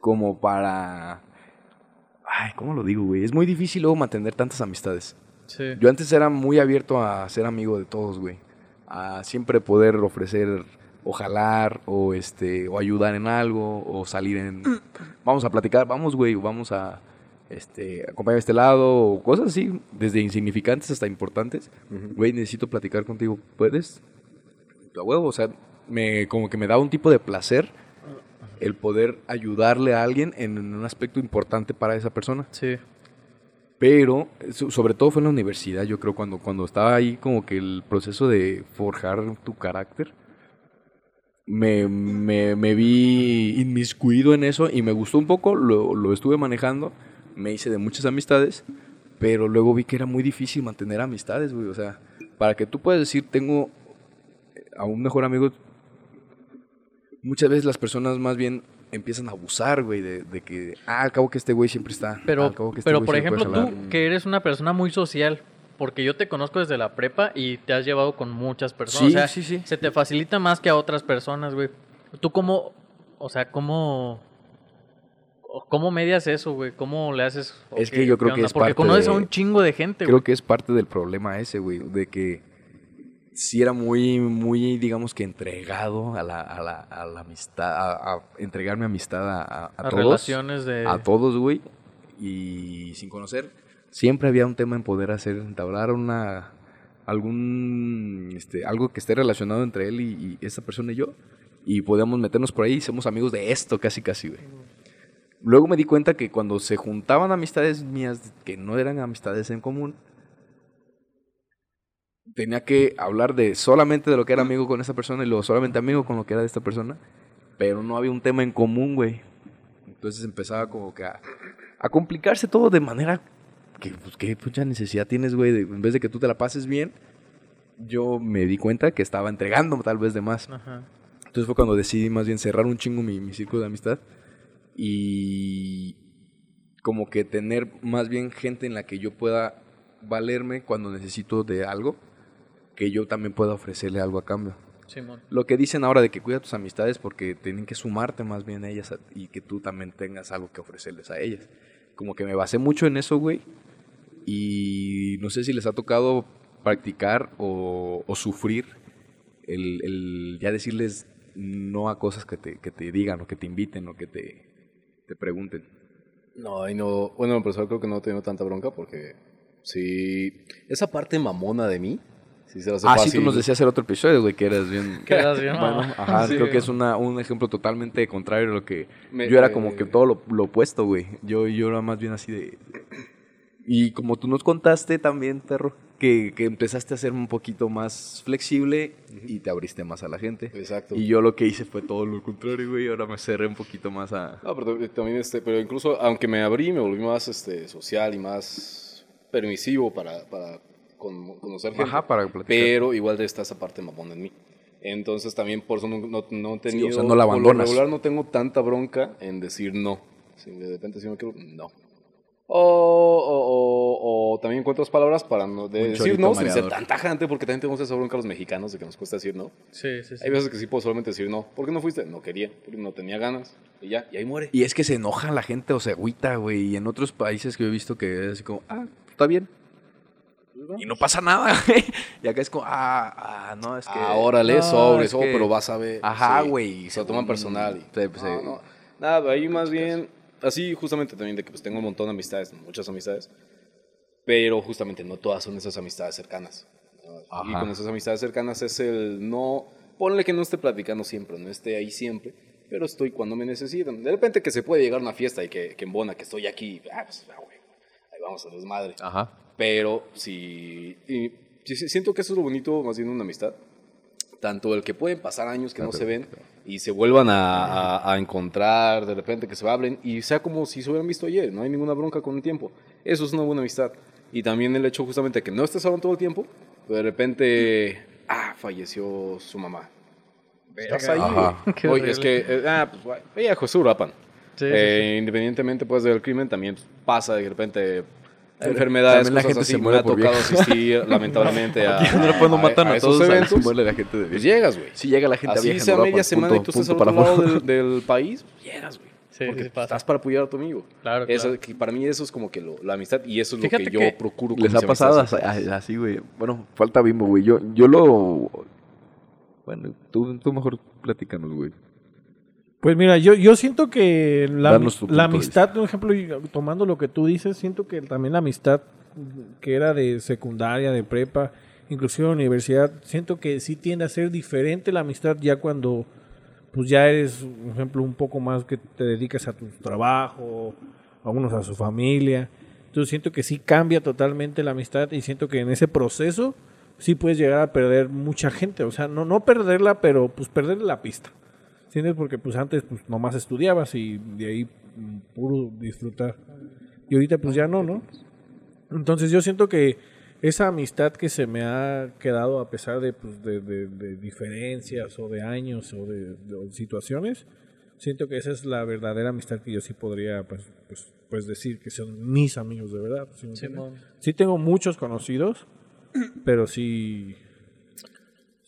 Como para. Ay, ¿cómo lo digo, güey? Es muy difícil luego mantener tantas amistades. Sí. Yo antes era muy abierto a ser amigo de todos, güey. A siempre poder ofrecer o jalar o este o ayudar en algo o salir en vamos a platicar, vamos, güey, vamos a este acompañar a este lado o cosas así, desde insignificantes hasta importantes. Güey, necesito platicar contigo, ¿puedes? A huevo, o sea, me como que me da un tipo de placer el poder ayudarle a alguien en un aspecto importante para esa persona. Sí. Pero, so- sobre todo fue en la universidad, yo creo, cuando, cuando estaba ahí como que el proceso de forjar tu carácter, me, me, me vi inmiscuido en eso y me gustó un poco, lo, lo estuve manejando, me hice de muchas amistades, pero luego vi que era muy difícil mantener amistades, güey, o sea, para que tú puedas decir, tengo a un mejor amigo, muchas veces las personas más bien empiezan a abusar, güey, de, de que, ah, al cabo que este güey siempre está. Pero, al cabo que este pero güey por ejemplo, tú jalar". que eres una persona muy social, porque yo te conozco desde la prepa y te has llevado con muchas personas. Sí, o sea, sí, sí. Se te facilita más que a otras personas, güey. ¿Tú cómo, o sea, cómo, cómo medias eso, güey? ¿Cómo le haces? Es que yo creo que es Porque parte conoces a un chingo de gente, Creo güey. que es parte del problema ese, güey, de que sí era muy, muy, digamos que entregado a la, a la, a la amistad, a, a entregar mi amistad a, a, todos. relaciones de... A todos, güey. Y sin conocer, siempre había un tema en poder hacer, entablar una, algún, este, algo que esté relacionado entre él y, y esa persona y yo. Y podíamos meternos por ahí y somos amigos de esto, casi, casi, güey. Luego me di cuenta que cuando se juntaban amistades mías que no eran amistades en común, tenía que hablar de solamente de lo que era amigo con esa persona y luego solamente amigo con lo que era de esta persona, pero no había un tema en común, güey. Entonces empezaba como que a, a complicarse todo de manera que, pues, qué pucha necesidad tienes, güey, en vez de que tú te la pases bien, yo me di cuenta que estaba entregando tal vez de más. Ajá. Entonces fue cuando decidí más bien cerrar un chingo mi, mi círculo de amistad y como que tener más bien gente en la que yo pueda valerme cuando necesito de algo, que yo también pueda ofrecerle algo a cambio. Simón. Lo que dicen ahora de que cuida tus amistades porque tienen que sumarte más bien a ellas y que tú también tengas algo que ofrecerles a ellas. Como que me basé mucho en eso, güey. Y no sé si les ha tocado practicar o, o sufrir el, el ya decirles no a cosas que te, que te digan o que te inviten o que te, te pregunten. No, ahí no. Bueno, pero creo que no he tenido tanta bronca porque. Sí. Esa parte mamona de mí. Sí se la hace Ah, fácil. sí, tú nos decías el otro episodio, güey, que eras bien... Que eras bien Bueno, ajá, Sí, creo que es una, un ejemplo totalmente contrario a lo que... Me- yo era eh, como que todo lo, lo opuesto, güey. Yo, yo era más bien así de... Y como tú nos contaste también, perro, que, que empezaste a ser un poquito más flexible y te abriste más a la gente. Exacto. Y yo lo que hice fue todo lo contrario, güey. Ahora me cerré un poquito más a... No, pero también, este, pero incluso, aunque me abrí, me volví más este, social y más permisivo para, para con- conocer gente. Ajá, para platicar. Pero igual está esa parte mamona en mí. Entonces también por eso no, no, no he tenido... o sea, no la por lo abandonas. regular no tengo tanta bronca en decir no. Si de repente si no quiero, no. O, o, o- o también encuentro palabras para no, de decir no sin ser mareador. tan tajante, porque también tenemos esa bronca los mexicanos de que nos cuesta decir no. Sí, sí, sí. Hay veces que sí puedo solamente decir no. ¿Por qué no fuiste? No quería, porque no tenía ganas. Y ya, y ahí muere. Y es que se enoja la gente o se agüita, güey. Y en otros países que yo he visto que es así como, ah, está bien. Y no pasa nada, güey. Y acá es como, ah, ah, no, es que. Ah, órale, no, sobres, es oh, pero vas a ver. Ajá, sí, güey. Se lo toman personal. y- sí, pues, no, sí. no. Nada, ahí más bien, así justamente también de que pues tengo un montón de amistades, muchas amistades, pero justamente no todas son esas amistades cercanas. ¿no? Y con esas amistades cercanas es el no, ponle que no esté platicando siempre, no esté ahí siempre, pero estoy cuando me necesitan. De repente que se puede llegar a una fiesta y que, que embona, que estoy aquí, ah, pues, ah, güey, ahí vamos a desmadre. Ajá. Pero sí, y siento que eso es lo bonito más bien de una amistad. Tanto el que pueden pasar años que no se ven y se vuelvan a, a- a encontrar, de repente que se hablen y sea como si se hubieran visto ayer, no hay ninguna bronca con el tiempo. Eso es una buena amistad. Y también el hecho justamente que no estés hablando todo el tiempo, pero de repente, ah, falleció su mamá. Estás ahí, Ajá. güey. Qué Oye, es que, eh, ah, pues, ella José Urapan. Sí, sí, Independientemente pues del crimen, también pasa de repente enfermedades, también la cosas gente así. se me muere ha por tocado vieja. asistir lamentablemente a, Aquí en Irapuato a- matan a a, esos todos, se eventos. muere la gente de Pues vieja. llegas, güey. Si llega la gente Así vieja. sea media semana y punto- tú estás al otro para lado del, del país, llegas, güey. Sí, Porque sí pasa. estás para apoyar a tu amigo. Claro, Eso- claro. que para mí eso es como que lo- la amistad y eso es Fíjate lo que yo que procuro con Les mis ha pasado así, así, güey. Bueno, falta Bimbo, güey. Yo, yo lo. Bueno, tú, tú mejor platícanos, güey. Pues mira, yo, yo siento que la, la de amistad, por ejemplo, tomando lo que tú dices, siento que también la amistad que era de secundaria, de prepa, inclusive universidad, siento que sí tiende a ser diferente la amistad ya cuando pues ya eres, por ejemplo, un poco más que te dedicas a tu trabajo, a unos a su familia. Entonces siento que sí cambia totalmente la amistad y siento que en ese proceso sí puedes llegar a perder mucha gente. O sea, no, no perderla, pero pues perder la pista. ¿Entiendes? Porque pues antes pues nomás estudiabas y de ahí mm, puro disfrutar. Y ahorita pues ya no, ¿no? Entonces yo siento que esa amistad que se me ha quedado a pesar de, pues, de, de- de diferencias o de años o de, situaciones, siento que esa es la verdadera amistad que yo sí podría pues, pues, pues decir que son mis amigos de verdad. ¿sí. Sí tengo muchos conocidos, pero sí...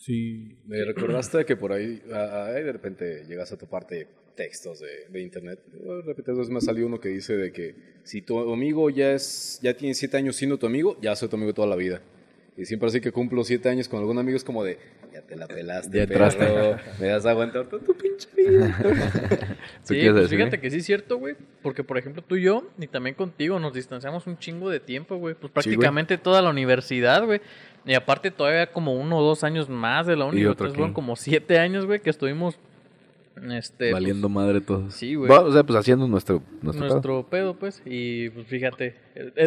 Sí... Me recordaste que por ahí, ah, ah, de repente llegas a toparte textos de, de internet. De repente entonces me salió uno que dice de que si tu amigo ya es ya tiene siete años siendo tu amigo, ya soy tu amigo toda la vida. Y siempre así que cumplo siete años con algún amigo es como de, ya te la pelaste, Ya perro, entraste. me das a aguantar toda tu pinche vida. ¿Tú Sí, pues decir? fíjate que sí es cierto, güey. Porque, por ejemplo, tú y yo, y también contigo, nos distanciamos un chingo de tiempo, güey. Pues prácticamente toda la universidad, güey. Y aparte todavía como uno o dos años más de la uni. Entonces aquí. fueron como siete años, güey, que estuvimos... Este, Valiendo madre todos. sí, güey. O sea, pues haciendo nuestro. pues, Nuestro, pedo. nuestro pedo, pues. Y pues fíjate.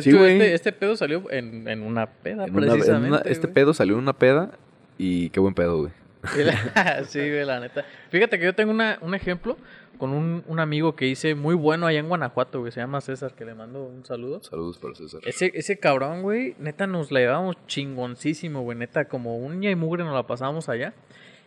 Sí, este, este pedo salió en, en una peda, En una- en precisamente. una- este pedo salió en una peda y qué buen pedo, güey. Sí, güey, la neta. Fíjate que yo tengo una, un ejemplo con un, un amigo que hice muy bueno allá en Guanajuato, güey. Se llama César, que le mando un saludo. Saludos para César. Ese, ese cabrón, güey, neta nos la llevábamos chingoncísimo, güey. Neta, como uña y mugre nos la pasábamos allá.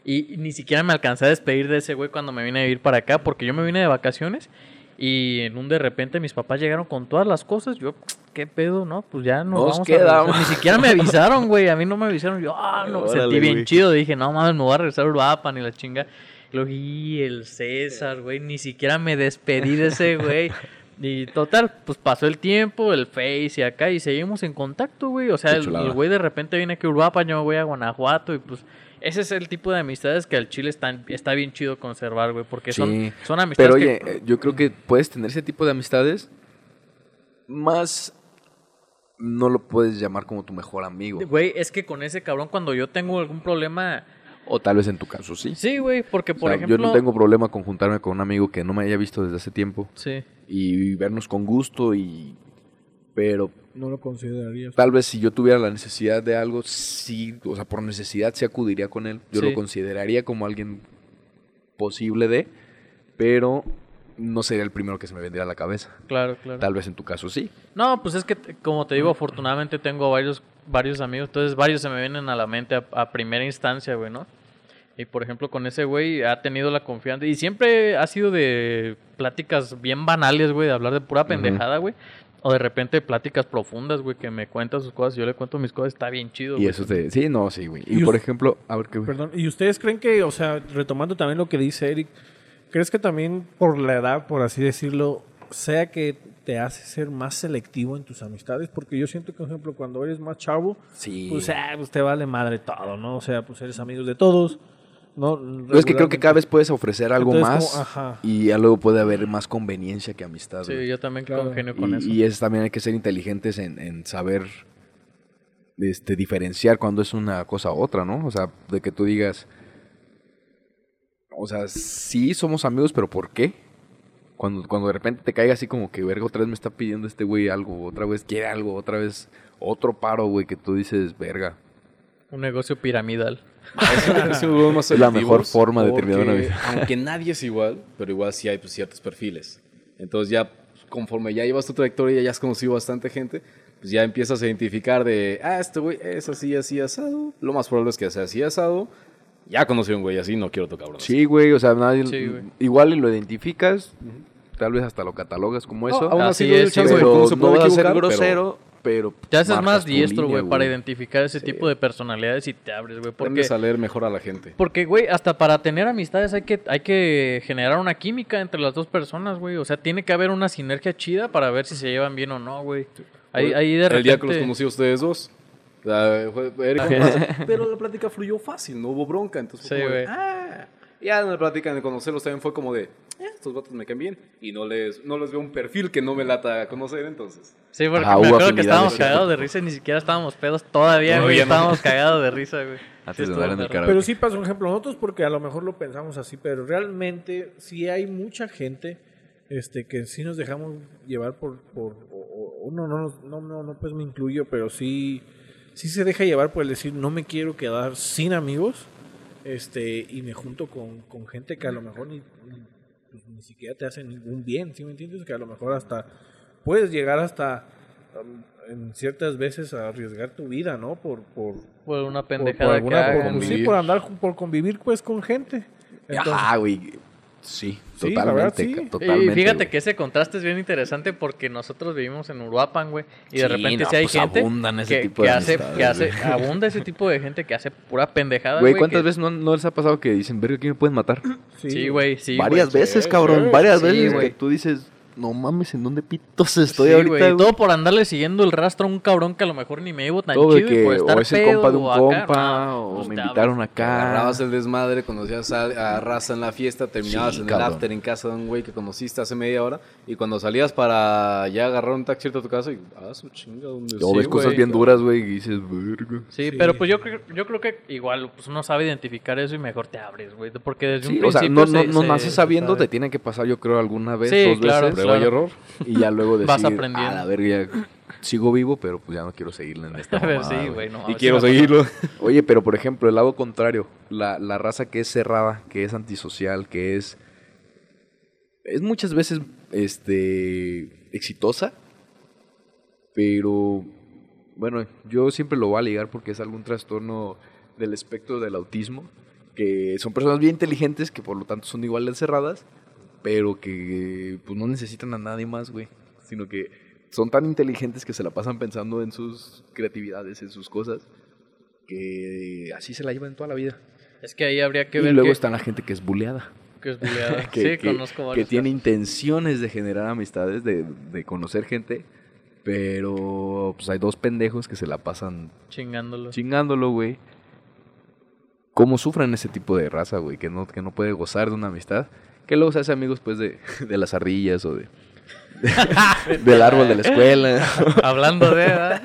Y, ni siquiera me alcancé a despedir de ese güey cuando me vine a vivir para acá, porque yo me vine de vacaciones Y en un de repente mis papás llegaron con todas las cosas. Yo, ¿qué pedo? No, pues ya nos, Nos vamos quedamos. a. Ni siquiera me avisaron, güey. A mí no me avisaron. Yo, ah, no, Órale, sentí bien güey. chido. Dije, no mames, me voy a regresar a Uruapan y la chinga. Y luego, y el César, güey. Ni siquiera me despedí de ese güey. Y total, pues pasó el tiempo, el Face y acá, y seguimos en contacto, güey. O sea, el güey de repente viene aquí a Uruapan, yo me voy a Guanajuato, y pues ese es el tipo de amistades que al Chile está, está bien chido conservar, güey. Porque son, Sí. son amistades Pero oye, que... eh, yo creo que puedes tener ese tipo de amistades, más no lo puedes llamar como tu mejor amigo. Güey, es que con ese cabrón, cuando yo tengo algún problema. O tal vez en tu caso sí. Sí, güey, porque O por sea, ejemplo. Yo no tengo problema con juntarme con un amigo que no me haya visto desde hace tiempo Sí. y vernos con gusto y... Pero No lo considerarías. tal vez si yo tuviera la necesidad de algo, sí, o sea, por necesidad sí acudiría con él. Yo Sí. lo consideraría como alguien posible de, pero no sería el primero que se me vendría a la cabeza. Claro, claro. Tal vez en tu caso sí. No, pues es que, como te digo, afortunadamente tengo varios, varios amigos, entonces varios se me vienen a la mente a, a primera instancia, güey, ¿no? Y por ejemplo, con ese güey ha tenido la confianza. Y siempre ha sido de pláticas bien banales, güey, de hablar de pura pendejada, güey. O de repente pláticas profundas, güey, que me cuenta sus cosas. Yo le cuento mis cosas, está bien chido, Y güey. eso te... Sí, no, sí, güey. Y Y por ejemplo, a ver qué... Perdón, ¿y ustedes creen que, o sea, retomando también lo que dice Eric, ¿crees que también por la edad, por así decirlo, sea que te hace ser más selectivo en tus amistades? Porque yo siento que, por ejemplo, cuando eres más chavo, Sí. pues, pues te vale madre todo, ¿no? O sea, pues eres amigos de todos, ¿no? Pero es que creo que cada vez puedes ofrecer algo Entonces, más como, ajá. y ya luego puede haber más conveniencia que amistad. Sí, güey. yo también Claro. congenio con y, eso. y es también hay que ser inteligentes en, en saber este, diferenciar cuando es una cosa u otra, ¿no? O sea, de que tú digas, o sea, sí somos amigos, pero ¿por qué? Cuando, cuando de repente te caiga así como que, verga, otra vez me está pidiendo este güey algo, otra vez quiere algo, otra vez otro paro, güey, que tú dices, verga. Un negocio piramidal. Es la selectivos mejor forma de terminar una vida. Aunque nadie es igual, pero igual sí hay pues, ciertos perfiles. Entonces ya conforme ya llevas tu trayectoria, ya has conocido bastante gente, pues ya empiezas a identificar de, ah, este güey es así, así, asado. Lo más probable es que sea así, asado. Ya conocí a un güey así, no quiero tocar bro. Sí, güey, o sea, nadie, Sí, güey. igual y lo identificas, tal vez hasta lo catalogas como eso. aún así así es, sí, pero no vas a ser equivocar, pero- grosero, pero... Te haces más diestro, güey, para identificar ese Sí. tipo de personalidades y te abres, güey. Porque a leer mejor a la gente. Porque, güey, hasta para tener amistades hay que, hay que generar una química entre las dos personas, güey. O sea, tiene que haber una sinergia chida para ver si se llevan bien o no, güey. Ahí, ahí de El día que los repente- conocí a ustedes dos. fue- Eric me pasó, pero la plática fluyó fácil, no hubo bronca. Entonces, Sí, güey. ah. Ya en la plática de conocerlos también fue como de, eh, estos vatos me caen bien. Y no les, no les veo un perfil que no me lata conocer, entonces. Sí, porque Ah, me hubo acuerdo que estábamos cagados de risa y ni siquiera estábamos pedos todavía, güey. No. Estábamos cagados de risa, güey. Antes Sí, de estuvo andar en el. Pero sí pasa un ejemplo nosotros porque a lo mejor lo pensamos así, pero realmente sí hay mucha gente este que sí nos dejamos llevar por por o- no, nos- no no no pues me incluyo, pero sí sí se deja llevar por el decir no me quiero quedar sin amigos este y me junto con, con gente que a lo mejor ni, ni, pues, ni siquiera te hace ningún bien, ¿sí me entiendes? Que a lo mejor hasta puedes llegar hasta um, en ciertas veces a arriesgar tu vida, ¿no? Por por Por una por- por pendejada alguna- que por- hagan, sí, por andar, por convivir pues con gente. Entonces, Ajá, güey. Sí, Sí, la verdad, totalmente. sí. totalmente. Y fíjate güey. que ese contraste es bien interesante porque nosotros vivimos en Uruapan, güey. Y de repente no, sí hay pues gente abundan ese que, tipo que de hace, amistades, que hace, abunda ese tipo de gente que hace pura pendejada, Güey. ¿cuántas que- veces no, no les ha pasado que dicen, verga, ¿quién me pueden matar? Sí, güey, sí. varias güey. veces, sí, cabrón. sí. varias Sí, veces güey. que tú dices, no mames, ¿en dónde pitos estoy Sí, ahorita? güey? Todo por andarle siguiendo el rastro a un cabrón que a lo mejor ni me llevo tan Todo chido y que por estar o es el pedo compa de un o acá, compa, no, o pues me invitaron acá. Agarrabas el desmadre, conocías a, a raza en la fiesta, terminabas Sí, en cabrón. el after en casa de un güey que conociste hace media hora. Y cuando salías para ya agarrar un taxi a tu casa, y ah, su chinga, ¿dónde O sí, ves cosas güey? bien duras, güey, y dices, verga. Sí, Sí. pero pues yo creo, yo creo que igual pues uno sabe identificar eso y mejor te abres, güey. Porque desde Sí, un o sea, principio no, no, se- no se- naces sabiendo, sabe. te tiene que pasar, yo creo, alguna vez, Sí, dos claro, veces. Prueba y error. Y ya luego decir, Vas aprendiendo. a la verga, ya sigo vivo, pero pues ya no quiero seguirle en esta mamada, sí, güey, no. Y quiero seguirlo. Oye, pero por ejemplo, el lado contrario, la, la raza que es cerrada, que es antisocial, que es. Es muchas veces este exitosa, pero bueno, yo siempre lo voy a ligar porque es algún trastorno del espectro del autismo, que son personas bien inteligentes que por lo tanto son igual de cerradas, pero que pues no necesitan a nadie más, güey. Sino que son tan inteligentes que se la pasan pensando en sus creatividades, en sus cosas, que así se la llevan toda la vida. Es que ahí habría que y ver luego que, está la gente que es buleada. que es buleada. que, sí, que- conozco que varios tiene casos. intenciones de generar amistades, de, de conocer gente, pero pues hay dos pendejos que se la pasan Chingándolo. chingándolo, güey. ¿Cómo sufren ese tipo de raza, güey? Que no, que no puede gozar de una amistad. Que luego se hace amigos, pues, de, de las ardillas o de, del árbol de la escuela. Hablando de... ¿verdad?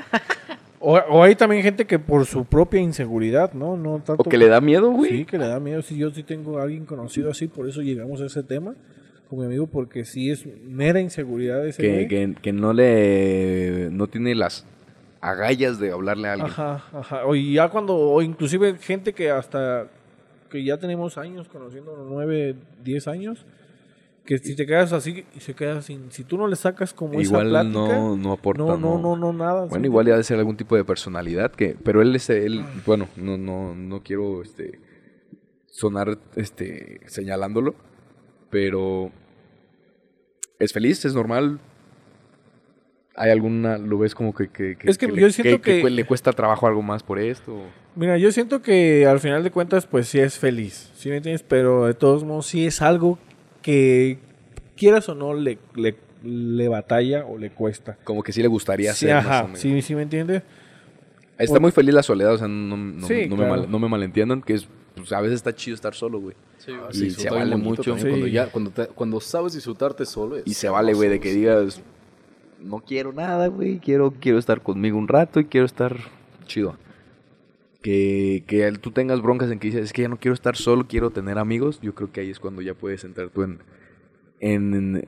O, o hay también gente que por su propia inseguridad, ¿no? No tanto o que le da miedo, güey. Sí, que le da miedo. Sí, yo sí tengo a alguien conocido así, por eso llegamos a ese tema con mi amigo, porque sí es mera inseguridad ese que, que, que no le... No tiene las agallas de hablarle a alguien. Ajá, ajá. O y ya cuando, o inclusive gente que hasta que ya tenemos años conociendo, nueve, diez años, que si te quedas así y se queda sin, si tú no le sacas como Igual esa plática, no, no aporta. no, no, no, no, nada. Bueno, igual ya ha de ser algún tipo de personalidad que, pero él es él, bueno, no, no, no quiero este sonar este señalándolo, pero es feliz, es normal. ¿Hay alguna, lo ves como que, que, Es que le- yo siento que- le cuesta trabajo algo más por esto? Mira, yo siento que al final de cuentas, pues sí es feliz, ¿sí me entiendes? Pero de todos modos, sí es algo que quieras o no le, le, le batalla o le cuesta. Como que sí le gustaría Sí, hacer más o ajá, menos. sí, sí me entiendes. Está muy feliz la soledad, o sea, no, no- Sí, no me, mal- no me malentiendan, que es, pues, a veces está chido estar solo, güey. Sí. Y Sí, se vale mucho. también Cuando, Sí. ya, cuando, te- cuando sabes disfrutarte solo. es Y se vale, güey, de que digas, no quiero nada, güey, quiero, quiero estar conmigo un rato y quiero estar chido. Que, que tú tengas broncas en que dices, es que ya no quiero estar solo, quiero tener amigos, yo creo que ahí es cuando ya puedes entrar tú en... en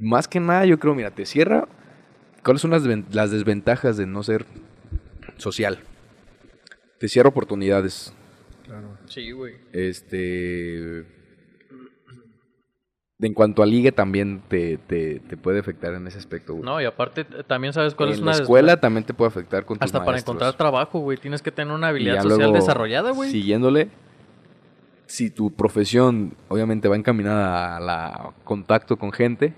más que nada, yo creo, mira, te cierra. ¿Cuáles son las, las desventajas de no ser social? Te cierra oportunidades. Sí, güey. Este. En cuanto a ligue, también te, te, te puede afectar en ese aspecto, güey. No, y aparte t- también sabes cuál en es la una escuela también te puede afectar con tus Hasta para encontrar trabajo, güey. Tienes que tener una habilidad social luego, desarrollada, güey. Siguiéndole, si tu profesión obviamente va encaminada a la contacto con gente,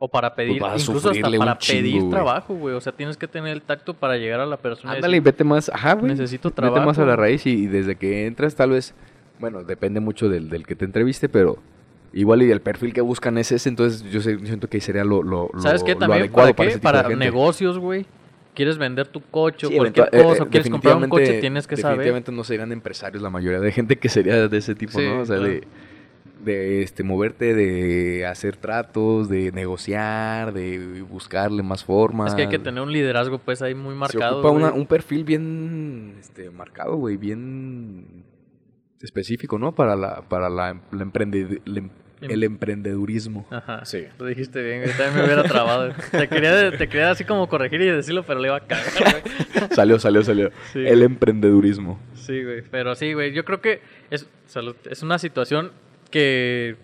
O para pedir, vas a incluso hasta para chingo, pedir güey. trabajo, güey. O sea, tienes que tener el tacto para llegar a la persona. ándale y decir, vete más, ajá, güey. Necesito Vete más a trabajo. la raíz y, y desde que entras tal vez, bueno, depende mucho del, del que te entreviste, pero igual y el perfil que buscan es ese, entonces yo, sé- yo siento que sería lo, lo, ¿Sabes lo- qué? lo También adecuado para, qué? Para gente. negocios, güey. Quieres vender tu coche o cualquier eh, cosa, eh, quieres comprar un coche, tienes que saber. Definitivamente no serían empresarios la mayoría de gente que sería de ese tipo, Sí, ¿no? O sea, claro. de, de este, moverte, de hacer tratos, de negociar, de buscarle más formas. Es que hay que tener un liderazgo, pues, ahí muy Se marcado. ocupa una- güey. un perfil bien este, marcado, güey, bien específico, ¿no? Para la, para la, la emprende- el, em- Em- el emprendedurismo. Ajá. Sí. Lo dijiste bien, güey. También me hubiera trabado. te, quería, te quería así como corregir y decirlo, pero le iba a cagar, güey. salió, salió, salió. Sí. El emprendedurismo. Sí, güey. Pero sí, güey. Yo creo que es, salud, es una situación que,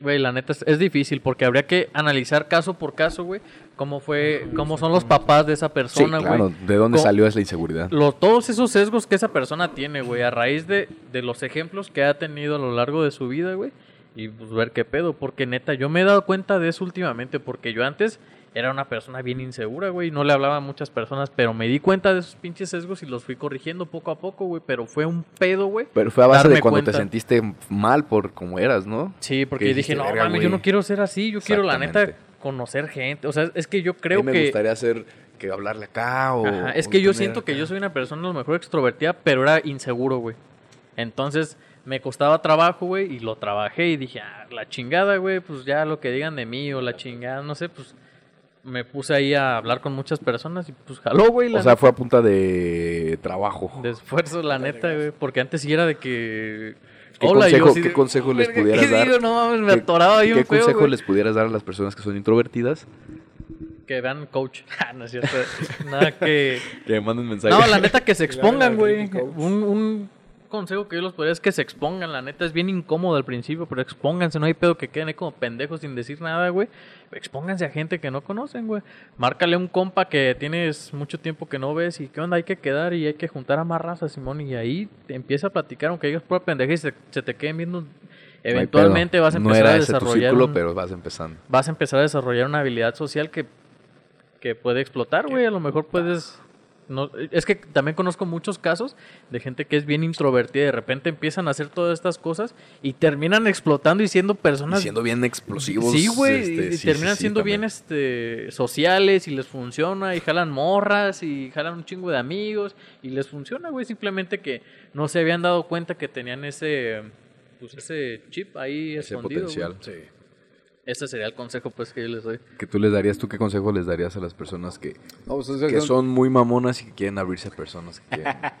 güey, la neta es, es difícil porque habría que analizar caso por caso, güey, cómo fue, cómo son los papás de esa persona, güey. claro. ¿De dónde Co- salió esa inseguridad? Lo- todos esos sesgos que esa persona tiene, güey, a raíz de, de los ejemplos que ha tenido a lo largo de su vida, güey. Y pues ver qué pedo, porque neta, yo me he dado cuenta de eso últimamente, porque yo antes era una persona bien insegura, güey, no le hablaba a muchas personas, pero me di cuenta de esos pinches sesgos y los fui corrigiendo poco a poco, güey, pero fue un pedo, güey. Pero fue a base de cuando te sentiste mal por como eras, ¿no? Sí, porque Que dije, no, "Verga, mames, yo güey". no quiero ser así, yo quiero la neta conocer gente, o sea, es que yo A creo mí me que... gustaría hacer que hablarle acá o... Ajá, es que yo siento que yo soy una persona a lo mejor extrovertida, pero era inseguro, güey. Entonces me costaba trabajo, güey, y lo trabajé y dije, ah, la chingada, güey, pues ya lo que digan de mí o la chingada, no sé, pues me puse ahí a hablar con muchas personas y pues jaló, güey, O sea, fue a punta de trabajo. de esfuerzo, la neta, güey, porque antes sí era de que... ¿Qué Hola, yo consejo- qué de, consejo les "Verga, pudieras ¿qué dar? digo? No mames, me ¿Qué- atoraba ahí ¿Qué un feo, consejo les pudieras dar a las personas que son introvertidas? Que vean coach. Ah, no es cierto. Nada que... Que me manden mensajes. No, la neta que se expongan, güey. Un, un consejo que yo los podría es que se expongan. La neta es bien incómodo al principio, pero expónganse. No hay pedo que queden ahí como pendejos sin decir nada, güey. Expónganse a gente que no conocen, güey. Márcale a un compa que tienes mucho tiempo que no ves y qué onda, hay que quedar y hay que juntar a más raza, Simón. Y ahí te empieza a platicar, aunque digas pura pendeja y se, se te queden viendo eventualmente vas a No empezar era a ese tu desarrollar círculo, un- pero vas empezando. vas a empezar a desarrollar una habilidad social que, que puede explotar, güey. A lo mejor puedes... No, es que también conozco muchos casos de gente que es bien introvertida y de repente empiezan a hacer todas estas cosas y terminan explotando y siendo Y personas... siendo bien explosivos. Sí, güey, este, y sí, terminan sí, sí, siendo bien este, sociales y les funciona y jalan morras y jalan un chingo de amigos y les funciona, güey, simplemente que no se habían dado cuenta que tenían ese pues ese chip ahí Ese escondido. potencial. güey. Ese sería el consejo pues que yo les doy. Que tú les darías, ¿tú qué consejo les darías a las personas que, No, pues, es que que- son muy mamonas y que quieren abrirse a personas que quieren?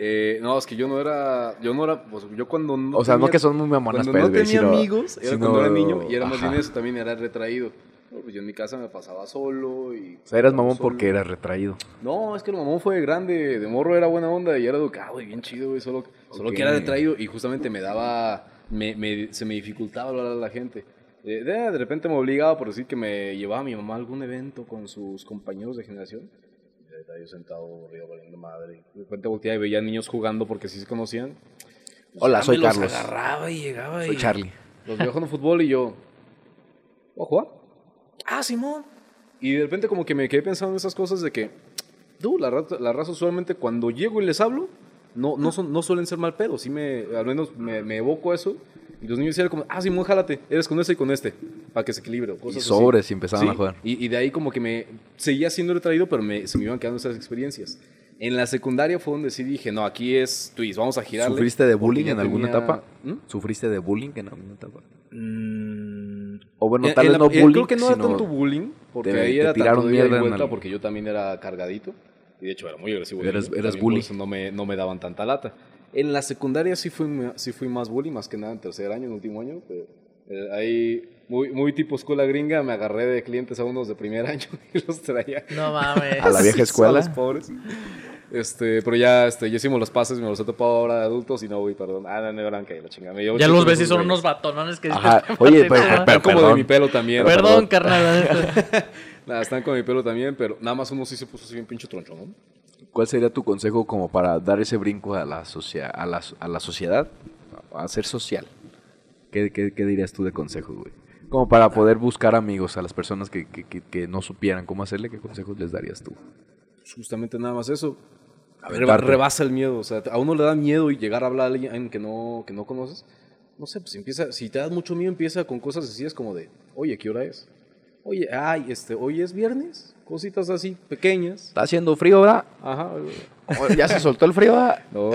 Eh, no, es que yo no era. Yo no era. Pues, yo cuando. No O sea, no que son muy mamonas, Cuando pero no tenía sino- amigos, era sino- cuando era niño y era más bien eso, también era retraído. No, pues yo en mi casa me pasaba solo y... O sea, eras mamón solo. porque eras retraído. No, es que el mamón fue grande, de morro era buena onda y era educado y bien chido, güey, solo, solo Ok. que era retraído y justamente me daba, me, me- se me dificultaba hablar a la gente. De, de, de repente me obligaba por decir que me llevaba a mi mamá a algún evento con sus compañeros de generación. Y estaba yo sentado, aburrido, valiendo madre. De repente volteaba y veía niños jugando porque sí se conocían. Pues Hola, soy los Carlos. agarraba y llegaba Soy y... Charlie. Los veo jugando fútbol y yo... ¿Voy a jugar? Ah, Simón. Y de repente como que me quedé pensando en esas cosas de que... Tú, la, raza- la raza usualmente cuando llego y les hablo, no, no, son, no suelen ser mal pedo. Sí me, al menos me, me evoco eso. Y los niños eran como, ah, Simón, jálate. Eres con este y con este. Para que se equilibre. o Y Cosas así. sobres y empezaban Sí, a jugar. Y, y de ahí como que me seguía siendo retraído, pero me, se me iban quedando esas experiencias. En la secundaria fue donde sí dije, no, aquí es twist, vamos a girarle. ¿Sufriste de bullying en alguna tenía- etapa? ¿Mm? ¿Sufriste de bullying en alguna etapa? Mm, O bueno, en- tal vez no eh, bullying, Creo que no era tanto bullying, porque te- ahí te era tiraron tanto de mierda en vuelta, el- porque yo también era cargadito. Y de hecho era muy agresivo. Yo, eras también bully. Por eso no me, no me daban tanta lata. En la secundaria sí fui, sí fui más bully, más que nada en tercer año, en último año. Pero, eh, ahí, muy, muy tipo escuela gringa, me agarré de clientes a unos de primer año y los traía. No mames. A la vieja Sí, escuela. a los pobres. Este, pero ya, este, ya hicimos los pases, me los he topado ahora de adultos y no, güey, perdón. Ah, no, no, blanca y la chingada. Ya los ves y son unos batonones que Ajá. dicen, Oye, "Pate pero- nada". pero- Están como perdón. de mi pelo también. Perdón, carnal. la neta. Nada, están con mi pelo también, pero nada más uno sí se puso así bien pinche troncho, ¿no? ¿Cuál sería tu consejo como para dar ese brinco a la, socia- a la, a la sociedad? A ser social. ¿Qué, qué, qué dirías tú de consejo, güey? Como para poder buscar amigos a las personas que, que, que- que no supieran cómo hacerle, ¿qué consejos les darías tú? Pues justamente nada más eso. Aventarte. Reba- rebasa el miedo, o sea, a uno le da miedo y llegar a hablar a alguien que no, que no conoces. No sé, pues empieza, si te das mucho miedo, empieza con cosas sencillas como de, oye, ¿qué hora es? Oye, ay, este, hoy es viernes, cositas así pequeñas. ¿Está haciendo frío, verdad? Ajá. ¿Ya se soltó el frío, verdad? No.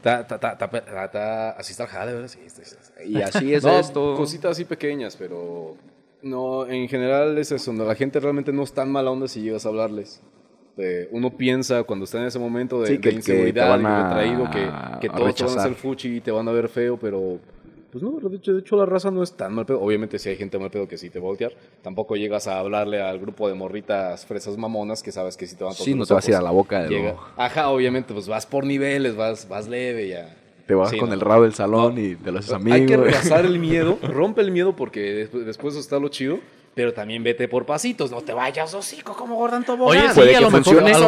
Ta, ta, ta, así está el jale, ¿verdad? Sí, está- está- Y así es no, esto. Cositas así pequeñas, pero no, en general es eso. La gente realmente no es tan mala onda si llegas a hablarles. Uno piensa cuando está en ese momento de, Sí, que- de que te inseguridad van y a- retraído que, que todos te van a hacer fuchi y te van a ver feo, pero pues no, de hecho, de hecho la raza no es tan mal pedo. Obviamente si hay gente mal pedo que sí te voltear. Tampoco llegas a hablarle al grupo de morritas fresas mamonas que sabes que sí te van a Sí, no te vas a ir a la boca de Llega- Ajá, obviamente, pues vas por niveles, vas, vas leve ya. Te vas Sí, con no. el rabo del salón No. y te lo haces amigo. Hay que rebasar el miedo, rompe el miedo porque después, después está lo chido, pero también vete por pasitos, no te vayas hocico como Gordon Tobogán. Oye, sí, Puede a que lo mejor, a lo,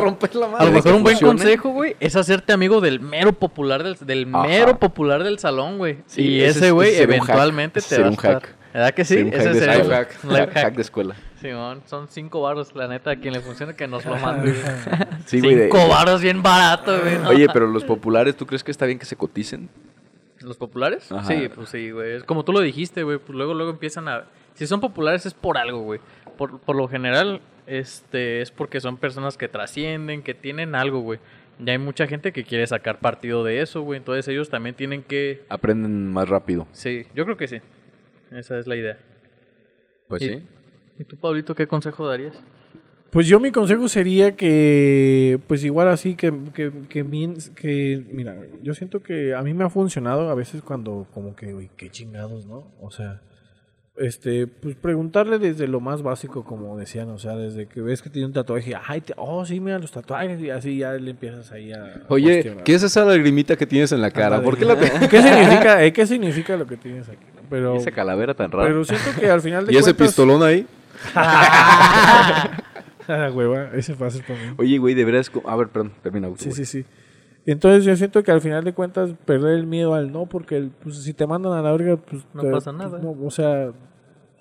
a lo un buen funcione. consejo, güey, es hacerte amigo del mero popular del, del Ajá. mero popular del salón, güey. Sí, y ese es- güey eventualmente te va a estar. hack. ¿Verdad que sí? Ese de sería escuela. life hack. de escuela. Simón, son cinco baros, la neta, a quien le funcione que nos lo mande. Sí, güey, de- cinco baros bien barato, güey. ¿no? Oye, pero los populares, ¿tú crees que está bien que se coticen? ¿Los populares? Ajá. Sí, pues sí, güey. Es como tú lo dijiste, güey. Pues luego, luego empiezan a... Si son populares es por algo, güey. Por, por lo general, este, es porque son personas que trascienden, que tienen algo, güey. Y hay mucha gente que quiere sacar partido de eso, güey. Entonces ellos también tienen que... Aprenden más rápido. Sí, yo creo que sí. Esa es la idea. Pues Y- sí. ¿Y tú, Pablito, qué consejo darías? Pues yo mi consejo sería que, pues igual así, que, que, que, bien- que, mira, yo siento que a mí me ha funcionado a veces cuando como que, uy, qué chingados, ¿no? O sea, este, pues preguntarle desde lo más básico, como decían, o sea, desde que ves que tiene un tatuaje, ay, te- oh, sí, mira los tatuajes, y así ya le empiezas ahí a... Oye, cuestionar. ¿qué es esa lagrimita que tienes en la cara? ¿Por qué la te... ¿Qué significa, eh, ¿Qué significa lo que tienes aquí? Pero, ¿Y esa calavera tan rara? pero siento que al final de ¿Y ese cuentas... pistolón ahí? Ah, hueva, ese fácil para mí. Oye, güey, deberías... co- A ver, perdón, termina. Sí, sí, sí. Entonces yo siento que al final de cuentas perder el miedo al no, porque el- pues, si te mandan a la verga, pues No te- pasa pues, nada. no, o sea,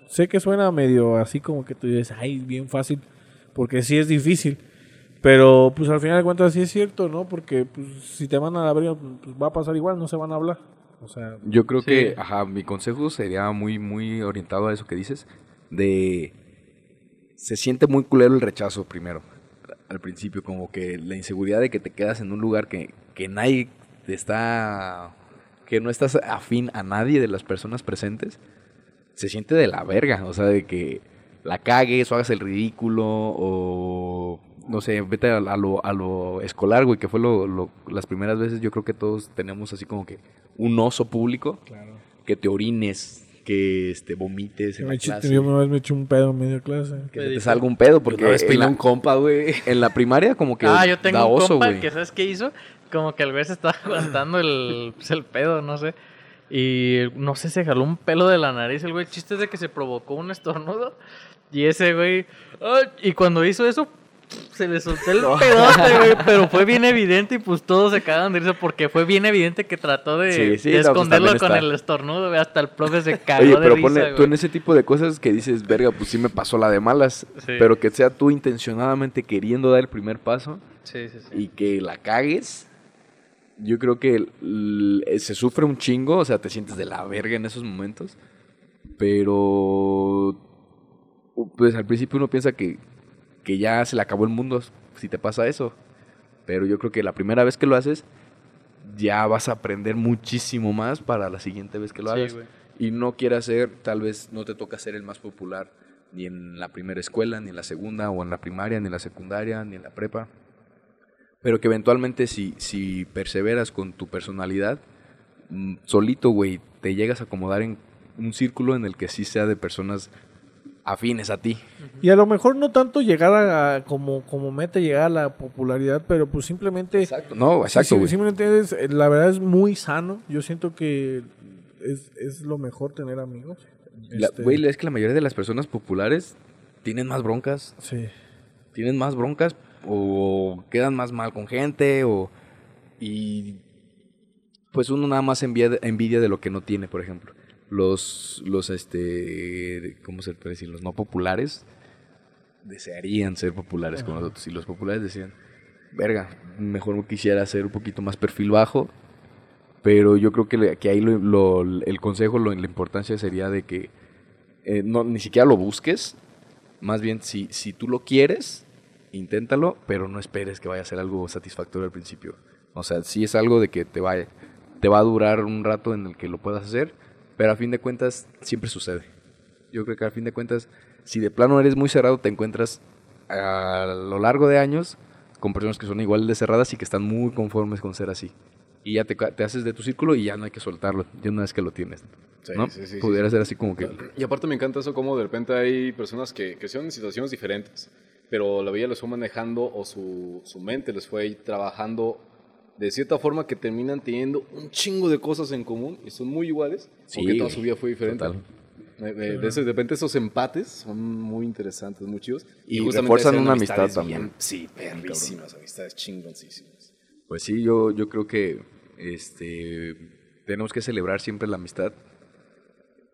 sé que suena medio así como que tú dices, ay, bien fácil, porque sí es difícil. Pero pues al final de cuentas sí es cierto, ¿no? Porque pues, si te mandan a la verga, pues va a pasar igual, no se van a hablar. O sea, Yo creo Sí. que, ajá, mi consejo sería muy, muy orientado a eso que dices, de... Se siente muy culero el rechazo primero, al principio, como que la inseguridad de que te quedas en un lugar que, que nadie te está... que no estás afín a nadie de las personas presentes, se siente de la verga, o sea, de que la cagues o hagas el ridículo o... No sé, vete a, a lo, a lo escolar, güey, que fue lo, lo- las primeras veces. Yo creo que todos tenemos así como que un oso público que te orines, que este, vomites en me la eché- clase, yo una vez me eché un pedo en medio clase. que te salga un pedo, porque en la, un compa, güey. en la primaria como que Ah, yo tengo da un oso, compa que, ¿sabes qué hizo? Como que el güey se estaba aguantando el, pues, el pedo, no sé. Y no sé, se jaló un pelo de la nariz. El güey, el chiste es de que se provocó un estornudo. Y ese güey, y cuando hizo eso, se le soltó el pedote, güey. Pero fue bien evidente y pues todos se cagaron de risa porque fue bien evidente que trató de, Sí, sí, de no, pues, esconderlo con está. el estornudo, güey. Hasta el profe se cagó Oye, de pero risa, ponle, güey. tú en ese tipo de cosas que dices, verga, pues sí me pasó la de malas, Sí. pero que sea tú intencionadamente queriendo dar el primer paso Sí, sí, sí. y que la cagues, yo creo que se sufre un chingo, o sea, te sientes de la verga en esos momentos, pero pues al principio uno piensa que, que ya se le acabó el mundo si te pasa eso, pero yo creo que la primera vez que lo haces ya vas a aprender muchísimo más para la siguiente vez que lo Sí, hagas. y no quieras ser, tal vez no te toca ser el más popular ni en la primera escuela, ni en la segunda, o en la primaria, ni en la secundaria, ni en la prepa. Pero que eventualmente si, si perseveras con tu personalidad, mm, solito, güey, te llegas a acomodar en un círculo en el que sí sea de personas afines a ti. Y a lo mejor no tanto llegar a, a- como, como meta llegar a la popularidad, pero pues simplemente... Exacto. No, exacto, entiendes, eh, la verdad es muy sano. Yo siento que es, es lo mejor tener amigos. Este, Güey, es que la mayoría de las personas populares tienen más broncas Sí. tienen más broncas o quedan más mal con gente o y pues uno nada más envidia, envidia de lo que no tiene, por ejemplo. Los los este ¿cómo se puede decir? Los no populares desearían ser populares como nosotros y los populares decían, "Verga, mejor quisiera ser un poquito más perfil bajo." Pero yo creo que, que ahí lo- lo- el consejo, lo, la importancia sería de que eh, no, ni siquiera lo busques, más bien, si, si tú lo quieres, inténtalo, pero no esperes que vaya a ser algo satisfactorio al principio. O sea, sí es algo de que te va, te va a durar un rato en el que lo puedas hacer, pero a fin de cuentas siempre sucede. Yo creo que a fin de cuentas, si de plano eres muy cerrado, te encuentras a lo largo de años con personas que son igual de cerradas y que están muy conformes con ser así. Y ya te, te haces de tu círculo y ya no hay que soltarlo, ya una vez que lo tienes. Sí, ¿no? sí, Pudiera ser así como que... Y aparte me encanta eso como de repente hay personas que crecieron en situaciones diferentes, pero la vida les fue manejando o su, su mente les fue trabajando de cierta forma que terminan teniendo un chingo de cosas en común y son muy iguales, Sí, porque toda su vida fue diferente. total. De, de- de de repente esos empates son muy interesantes, muy chidos. Y justamente refuerzan una amistad bien- también. Sí, perrísimas, amistades chingoncísimas. Pues sí, yo, yo creo que este tenemos que celebrar siempre la amistad.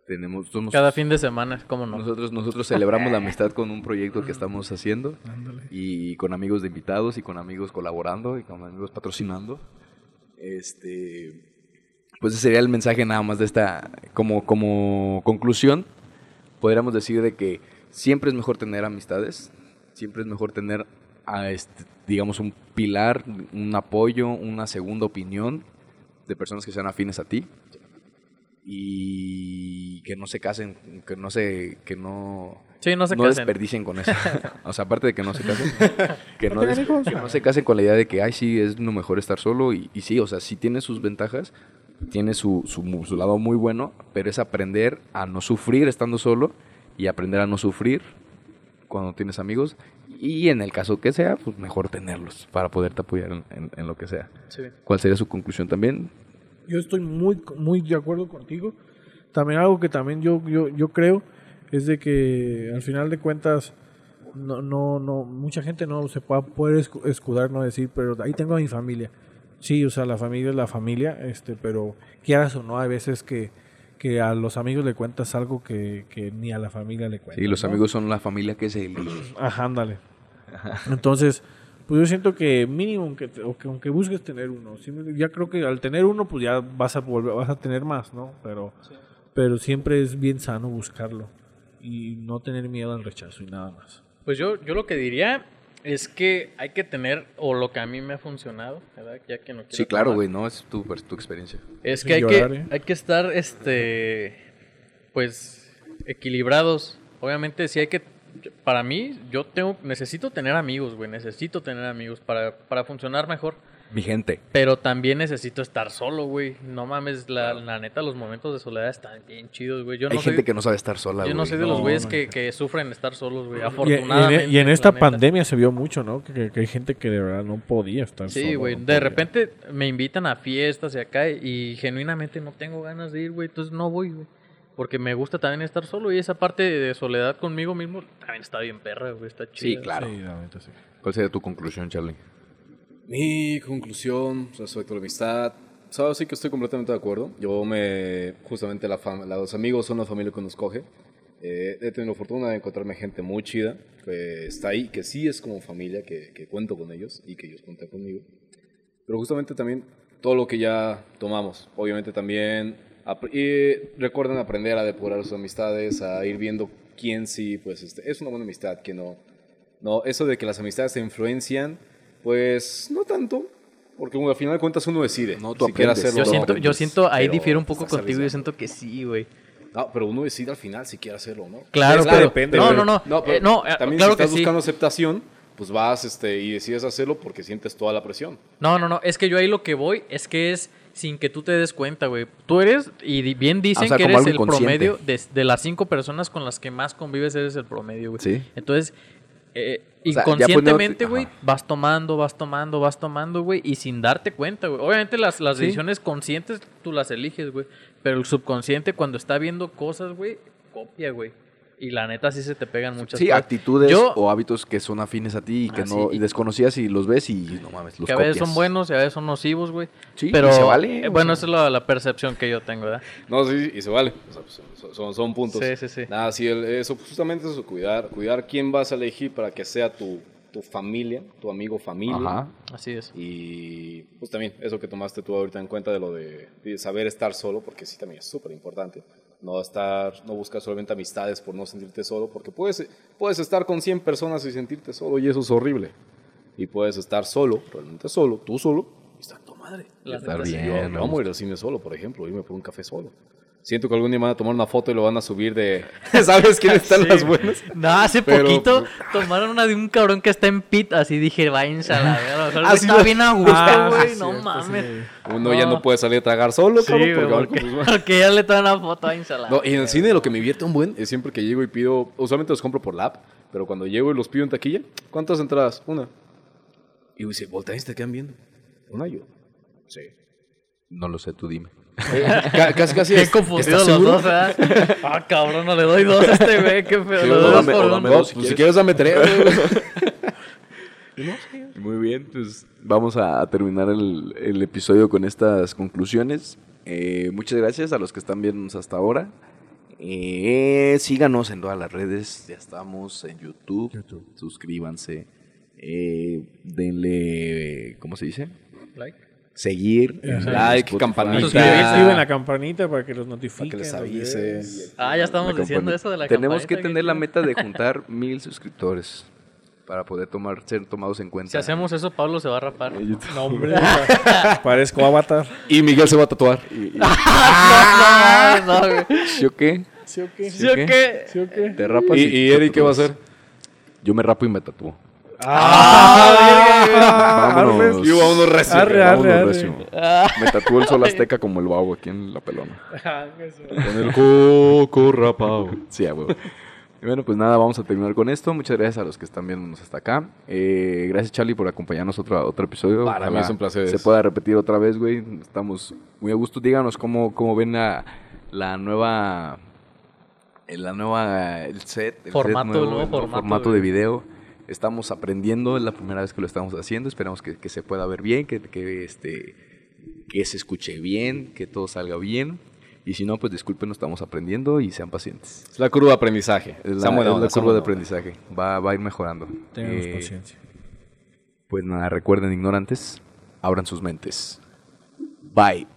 Tenemos somos- Cada fin de semana, ¿cómo no? nosotros nosotros celebramos la amistad con un proyecto que estamos haciendo y con amigos de invitados y con amigos colaborando y con amigos patrocinando. Este pues ese sería el mensaje nada más de esta como como conclusión podríamos decir de que siempre es mejor tener amistades, siempre es mejor tener a este, digamos un pilar, un apoyo, una segunda opinión de personas que sean afines a ti y que no se casen, que no se que no Sí, no se no desperdicien con eso. O sea, aparte de que no se casen, que no, des- que no se casen con la idea de que, ay, sí, es lo mejor estar solo. Y, y sí, o sea, sí tiene sus ventajas, tiene su, su, su lado muy bueno, pero es aprender a no sufrir estando solo y aprender a no sufrir cuando tienes amigos. Y en el caso que sea, pues mejor tenerlos para poderte apoyar en, en- en lo que sea. Sí. ¿Cuál sería su conclusión también? Yo estoy muy, muy de acuerdo contigo. También algo que también yo, yo, yo creo es de que al final de cuentas no, no, no, mucha gente no se puede, escu- escudar, no decir, pero ahí tengo a mi familia. sí, o sea, la familia es la familia, este, pero quieras o no, hay veces que, que a los amigos le cuentas algo que, que ni a la familia le cuentas. Sí, los ¿no? amigos son la familia que se elige. Ajá, ándale. Entonces, pues yo siento que mínimo, o que aunque busques tener uno, sí, ya creo que al tener uno, pues ya vas a volver, vas a tener más, ¿no? Pero, pero siempre es bien sano buscarlo y no tener miedo al rechazo y nada más. Pues yo, yo lo que diría es que hay que tener, o lo que a mí me ha funcionado, ¿verdad? Ya que no Sí, claro, güey, no, es tu, tu experiencia. Es que hay, llorar, que ¿eh? hay que estar, este, pues, equilibrados. Obviamente, sí hay que, para mí, yo tengo, necesito tener amigos, güey, necesito tener amigos para, para funcionar mejor. Mi gente. Pero también necesito estar solo, güey. No mames, la, la neta, los momentos de soledad están bien chidos, güey. Yo Hay no gente soy, que no sabe estar sola, yo no güey. soy de los güeyes no. que, que sufren estar solos, güey. Y, y en- Afortunadamente. y en esta neta. pandemia se vio mucho, ¿no? Que, que- que hay gente que de verdad no podía estar Sí, solo, güey. no de podía. repente me invitan a fiestas y acá y genuinamente no tengo ganas de ir, güey. Entonces no voy, güey. Porque me gusta también estar solo y esa parte de soledad conmigo mismo también está bien perra, güey. Está Sí, chido. claro. Sí, neta, sí. ¿Cuál sería tu conclusión, Charlie? Mi conclusión respecto a la amistad, sabes, sí que estoy completamente de acuerdo. Yo me, justamente la fam- los amigos son la familia que nos coge. Eh, he tenido la fortuna de encontrarme gente muy chida que está ahí, que sí es como familia, que, que cuento con ellos y que ellos cuentan conmigo. Pero justamente también todo lo que ya tomamos, obviamente también y recuerden aprender a depurar sus amistades, a ir viendo quién sí, pues este, es una buena amistad, quién no. No, eso de que las amistades se influencian, pues no tanto, porque bueno, al final de cuentas uno decide. No, tú si quiere aprendes. hacerlo Yo o no. siento, yo siento, ahí difiero un poco contigo. Yo siento que sí, güey. No, pero uno decide al final si quiere hacerlo o no. Claro, pero- depende, no, no, no, No, pero eh, no, eh, también claro si estás que sí. buscando aceptación, pues vas este, y decides hacerlo porque sientes toda la presión. No, no, no. Es que yo ahí lo que voy es que es sin que tú te des cuenta, güey. Tú eres, y bien dicen O sea, que eres el promedio de, de las cinco personas con las que más convives, eres el promedio, güey. Sí. Entonces, eh, inconscientemente, güey, vas tomando, vas tomando, vas tomando, güey, y sin darte cuenta, güey. Obviamente las, las Sí. decisiones conscientes tú las eliges, güey. Pero el subconsciente, cuando está viendo cosas, güey, copia, güey. Y la neta sí se te pegan muchas Sí, cosas. actitudes Yo- o hábitos que son afines a ti y que Ah, no sí, y- desconocías y los ves y no mames, los que a veces copias. son buenos y a veces son nocivos, güey. Sí, y pero se vale, eh, bueno, esa es la, la percepción que yo tengo, ¿verdad? No, sí, y se vale. O sea, pues, son, son- son puntos. Sí, sí, sí. Nada, sí, el- eso, justamente eso, cuidar, cuidar quién vas a elegir para que sea tu, tu familia, tu amigo familia. Ajá. Así es. Y pues también eso que tomaste tú ahorita en cuenta de lo de, de saber estar solo, porque sí también es súper importante. No estar, no buscar solamente amistades por no sentirte solo, porque puedes, puedes estar con 100 personas y sentirte solo y eso es horrible. Y puedes estar solo, realmente solo, tú solo, y estar tu madre. La Estar bien. Yo, me yo amo gusta. ir al cine solo, por ejemplo, irme por un café solo. Siento que algún día van a tomar una foto y lo van a subir de... ¿Sabes quiénes están Sí. las buenas? No, hace Pero, poquito pues, tomaron una de un cabrón que está en pit, así dije, váyanse a la verga. Lo- bien a gusto, Ah, güey, no cierto, mames. sí. Uno ya No. puede salir a tragar solo, Sí, cabrón, güey, porque, porque, pues, porque ya le traen una foto a la No, y en el cine lo que me divierte un buen es siempre que llego y pido, usualmente los compro por la app, pero cuando llego y los pido en taquilla, ¿cuántas entradas? Una. Y dice, voltean y te quedan viendo. Una yo. Sí. No lo sé, tú dime. Ca- casi, casi. Confundidos ¿estás los seguro? dos, ¿verdad? Ah, cabrón, no le doy dos a este güey, qué feo. Sí, le doy dos dame- por uno. dame dos, si, pues, si quieres dame tres. Muy bien, pues vamos a terminar el, el episodio con estas conclusiones. Eh, muchas gracias a los que están viéndonos hasta ahora. Eh, síganos en todas las redes, ya estamos en YouTube. Suscríbanse, eh, denle, ¿cómo se dice? Like. Seguir, Like, campanita. Activen la campanita para que los notifiquen. Para que les avise. Ah, ya estamos diciendo eso de la Tenemos que campanita, tener la meta de juntar mil suscriptores para poder tomar, ser tomados en cuenta. Si hacemos eso, Pablo se va a rapar. No, hombre. Parezco avatar. Y Miguel se va a tatuar. Y- y- no, no, no, güey. ¿Sí o qué? ¿Sí o qué? ¿Sí o qué? ¿Sí o qué? Te rapas ¿Y, y Eric qué va a hacer? Yo me rapo y me tatúo. Ah, Vámonos. Y uno recio. Arre, Vámonos, arre, arre. recio. Me tatúo el sol azteca como el babo aquí en la pelona. Ah. Con el coco rapado. Sí, huevo. Y bueno, pues nada, vamos a terminar con esto. Muchas gracias a los que están viéndonos hasta acá. Eh, gracias, Charlie, por acompañarnos otro, otro episodio. Para mí es un placer. Se pueda repetir otra vez, güey. Estamos muy a gusto. Díganos cómo, cómo ven la, la nueva... La nueva... El set. El Formato, set el nuevo formato, formato güey. de video. Estamos aprendiendo, es la primera vez que lo estamos haciendo. Esperamos que, que se pueda ver bien, que, que, este, que se escuche bien, que todo salga bien. Y si no, pues disculpen, no estamos aprendiendo y sean pacientes. Es la curva de aprendizaje. Es la, buena es la curva de buena aprendizaje. Va, va a ir mejorando. Tenemos Eh, paciencia. Pues nada, recuerden, ignorantes, abran sus mentes. Bye.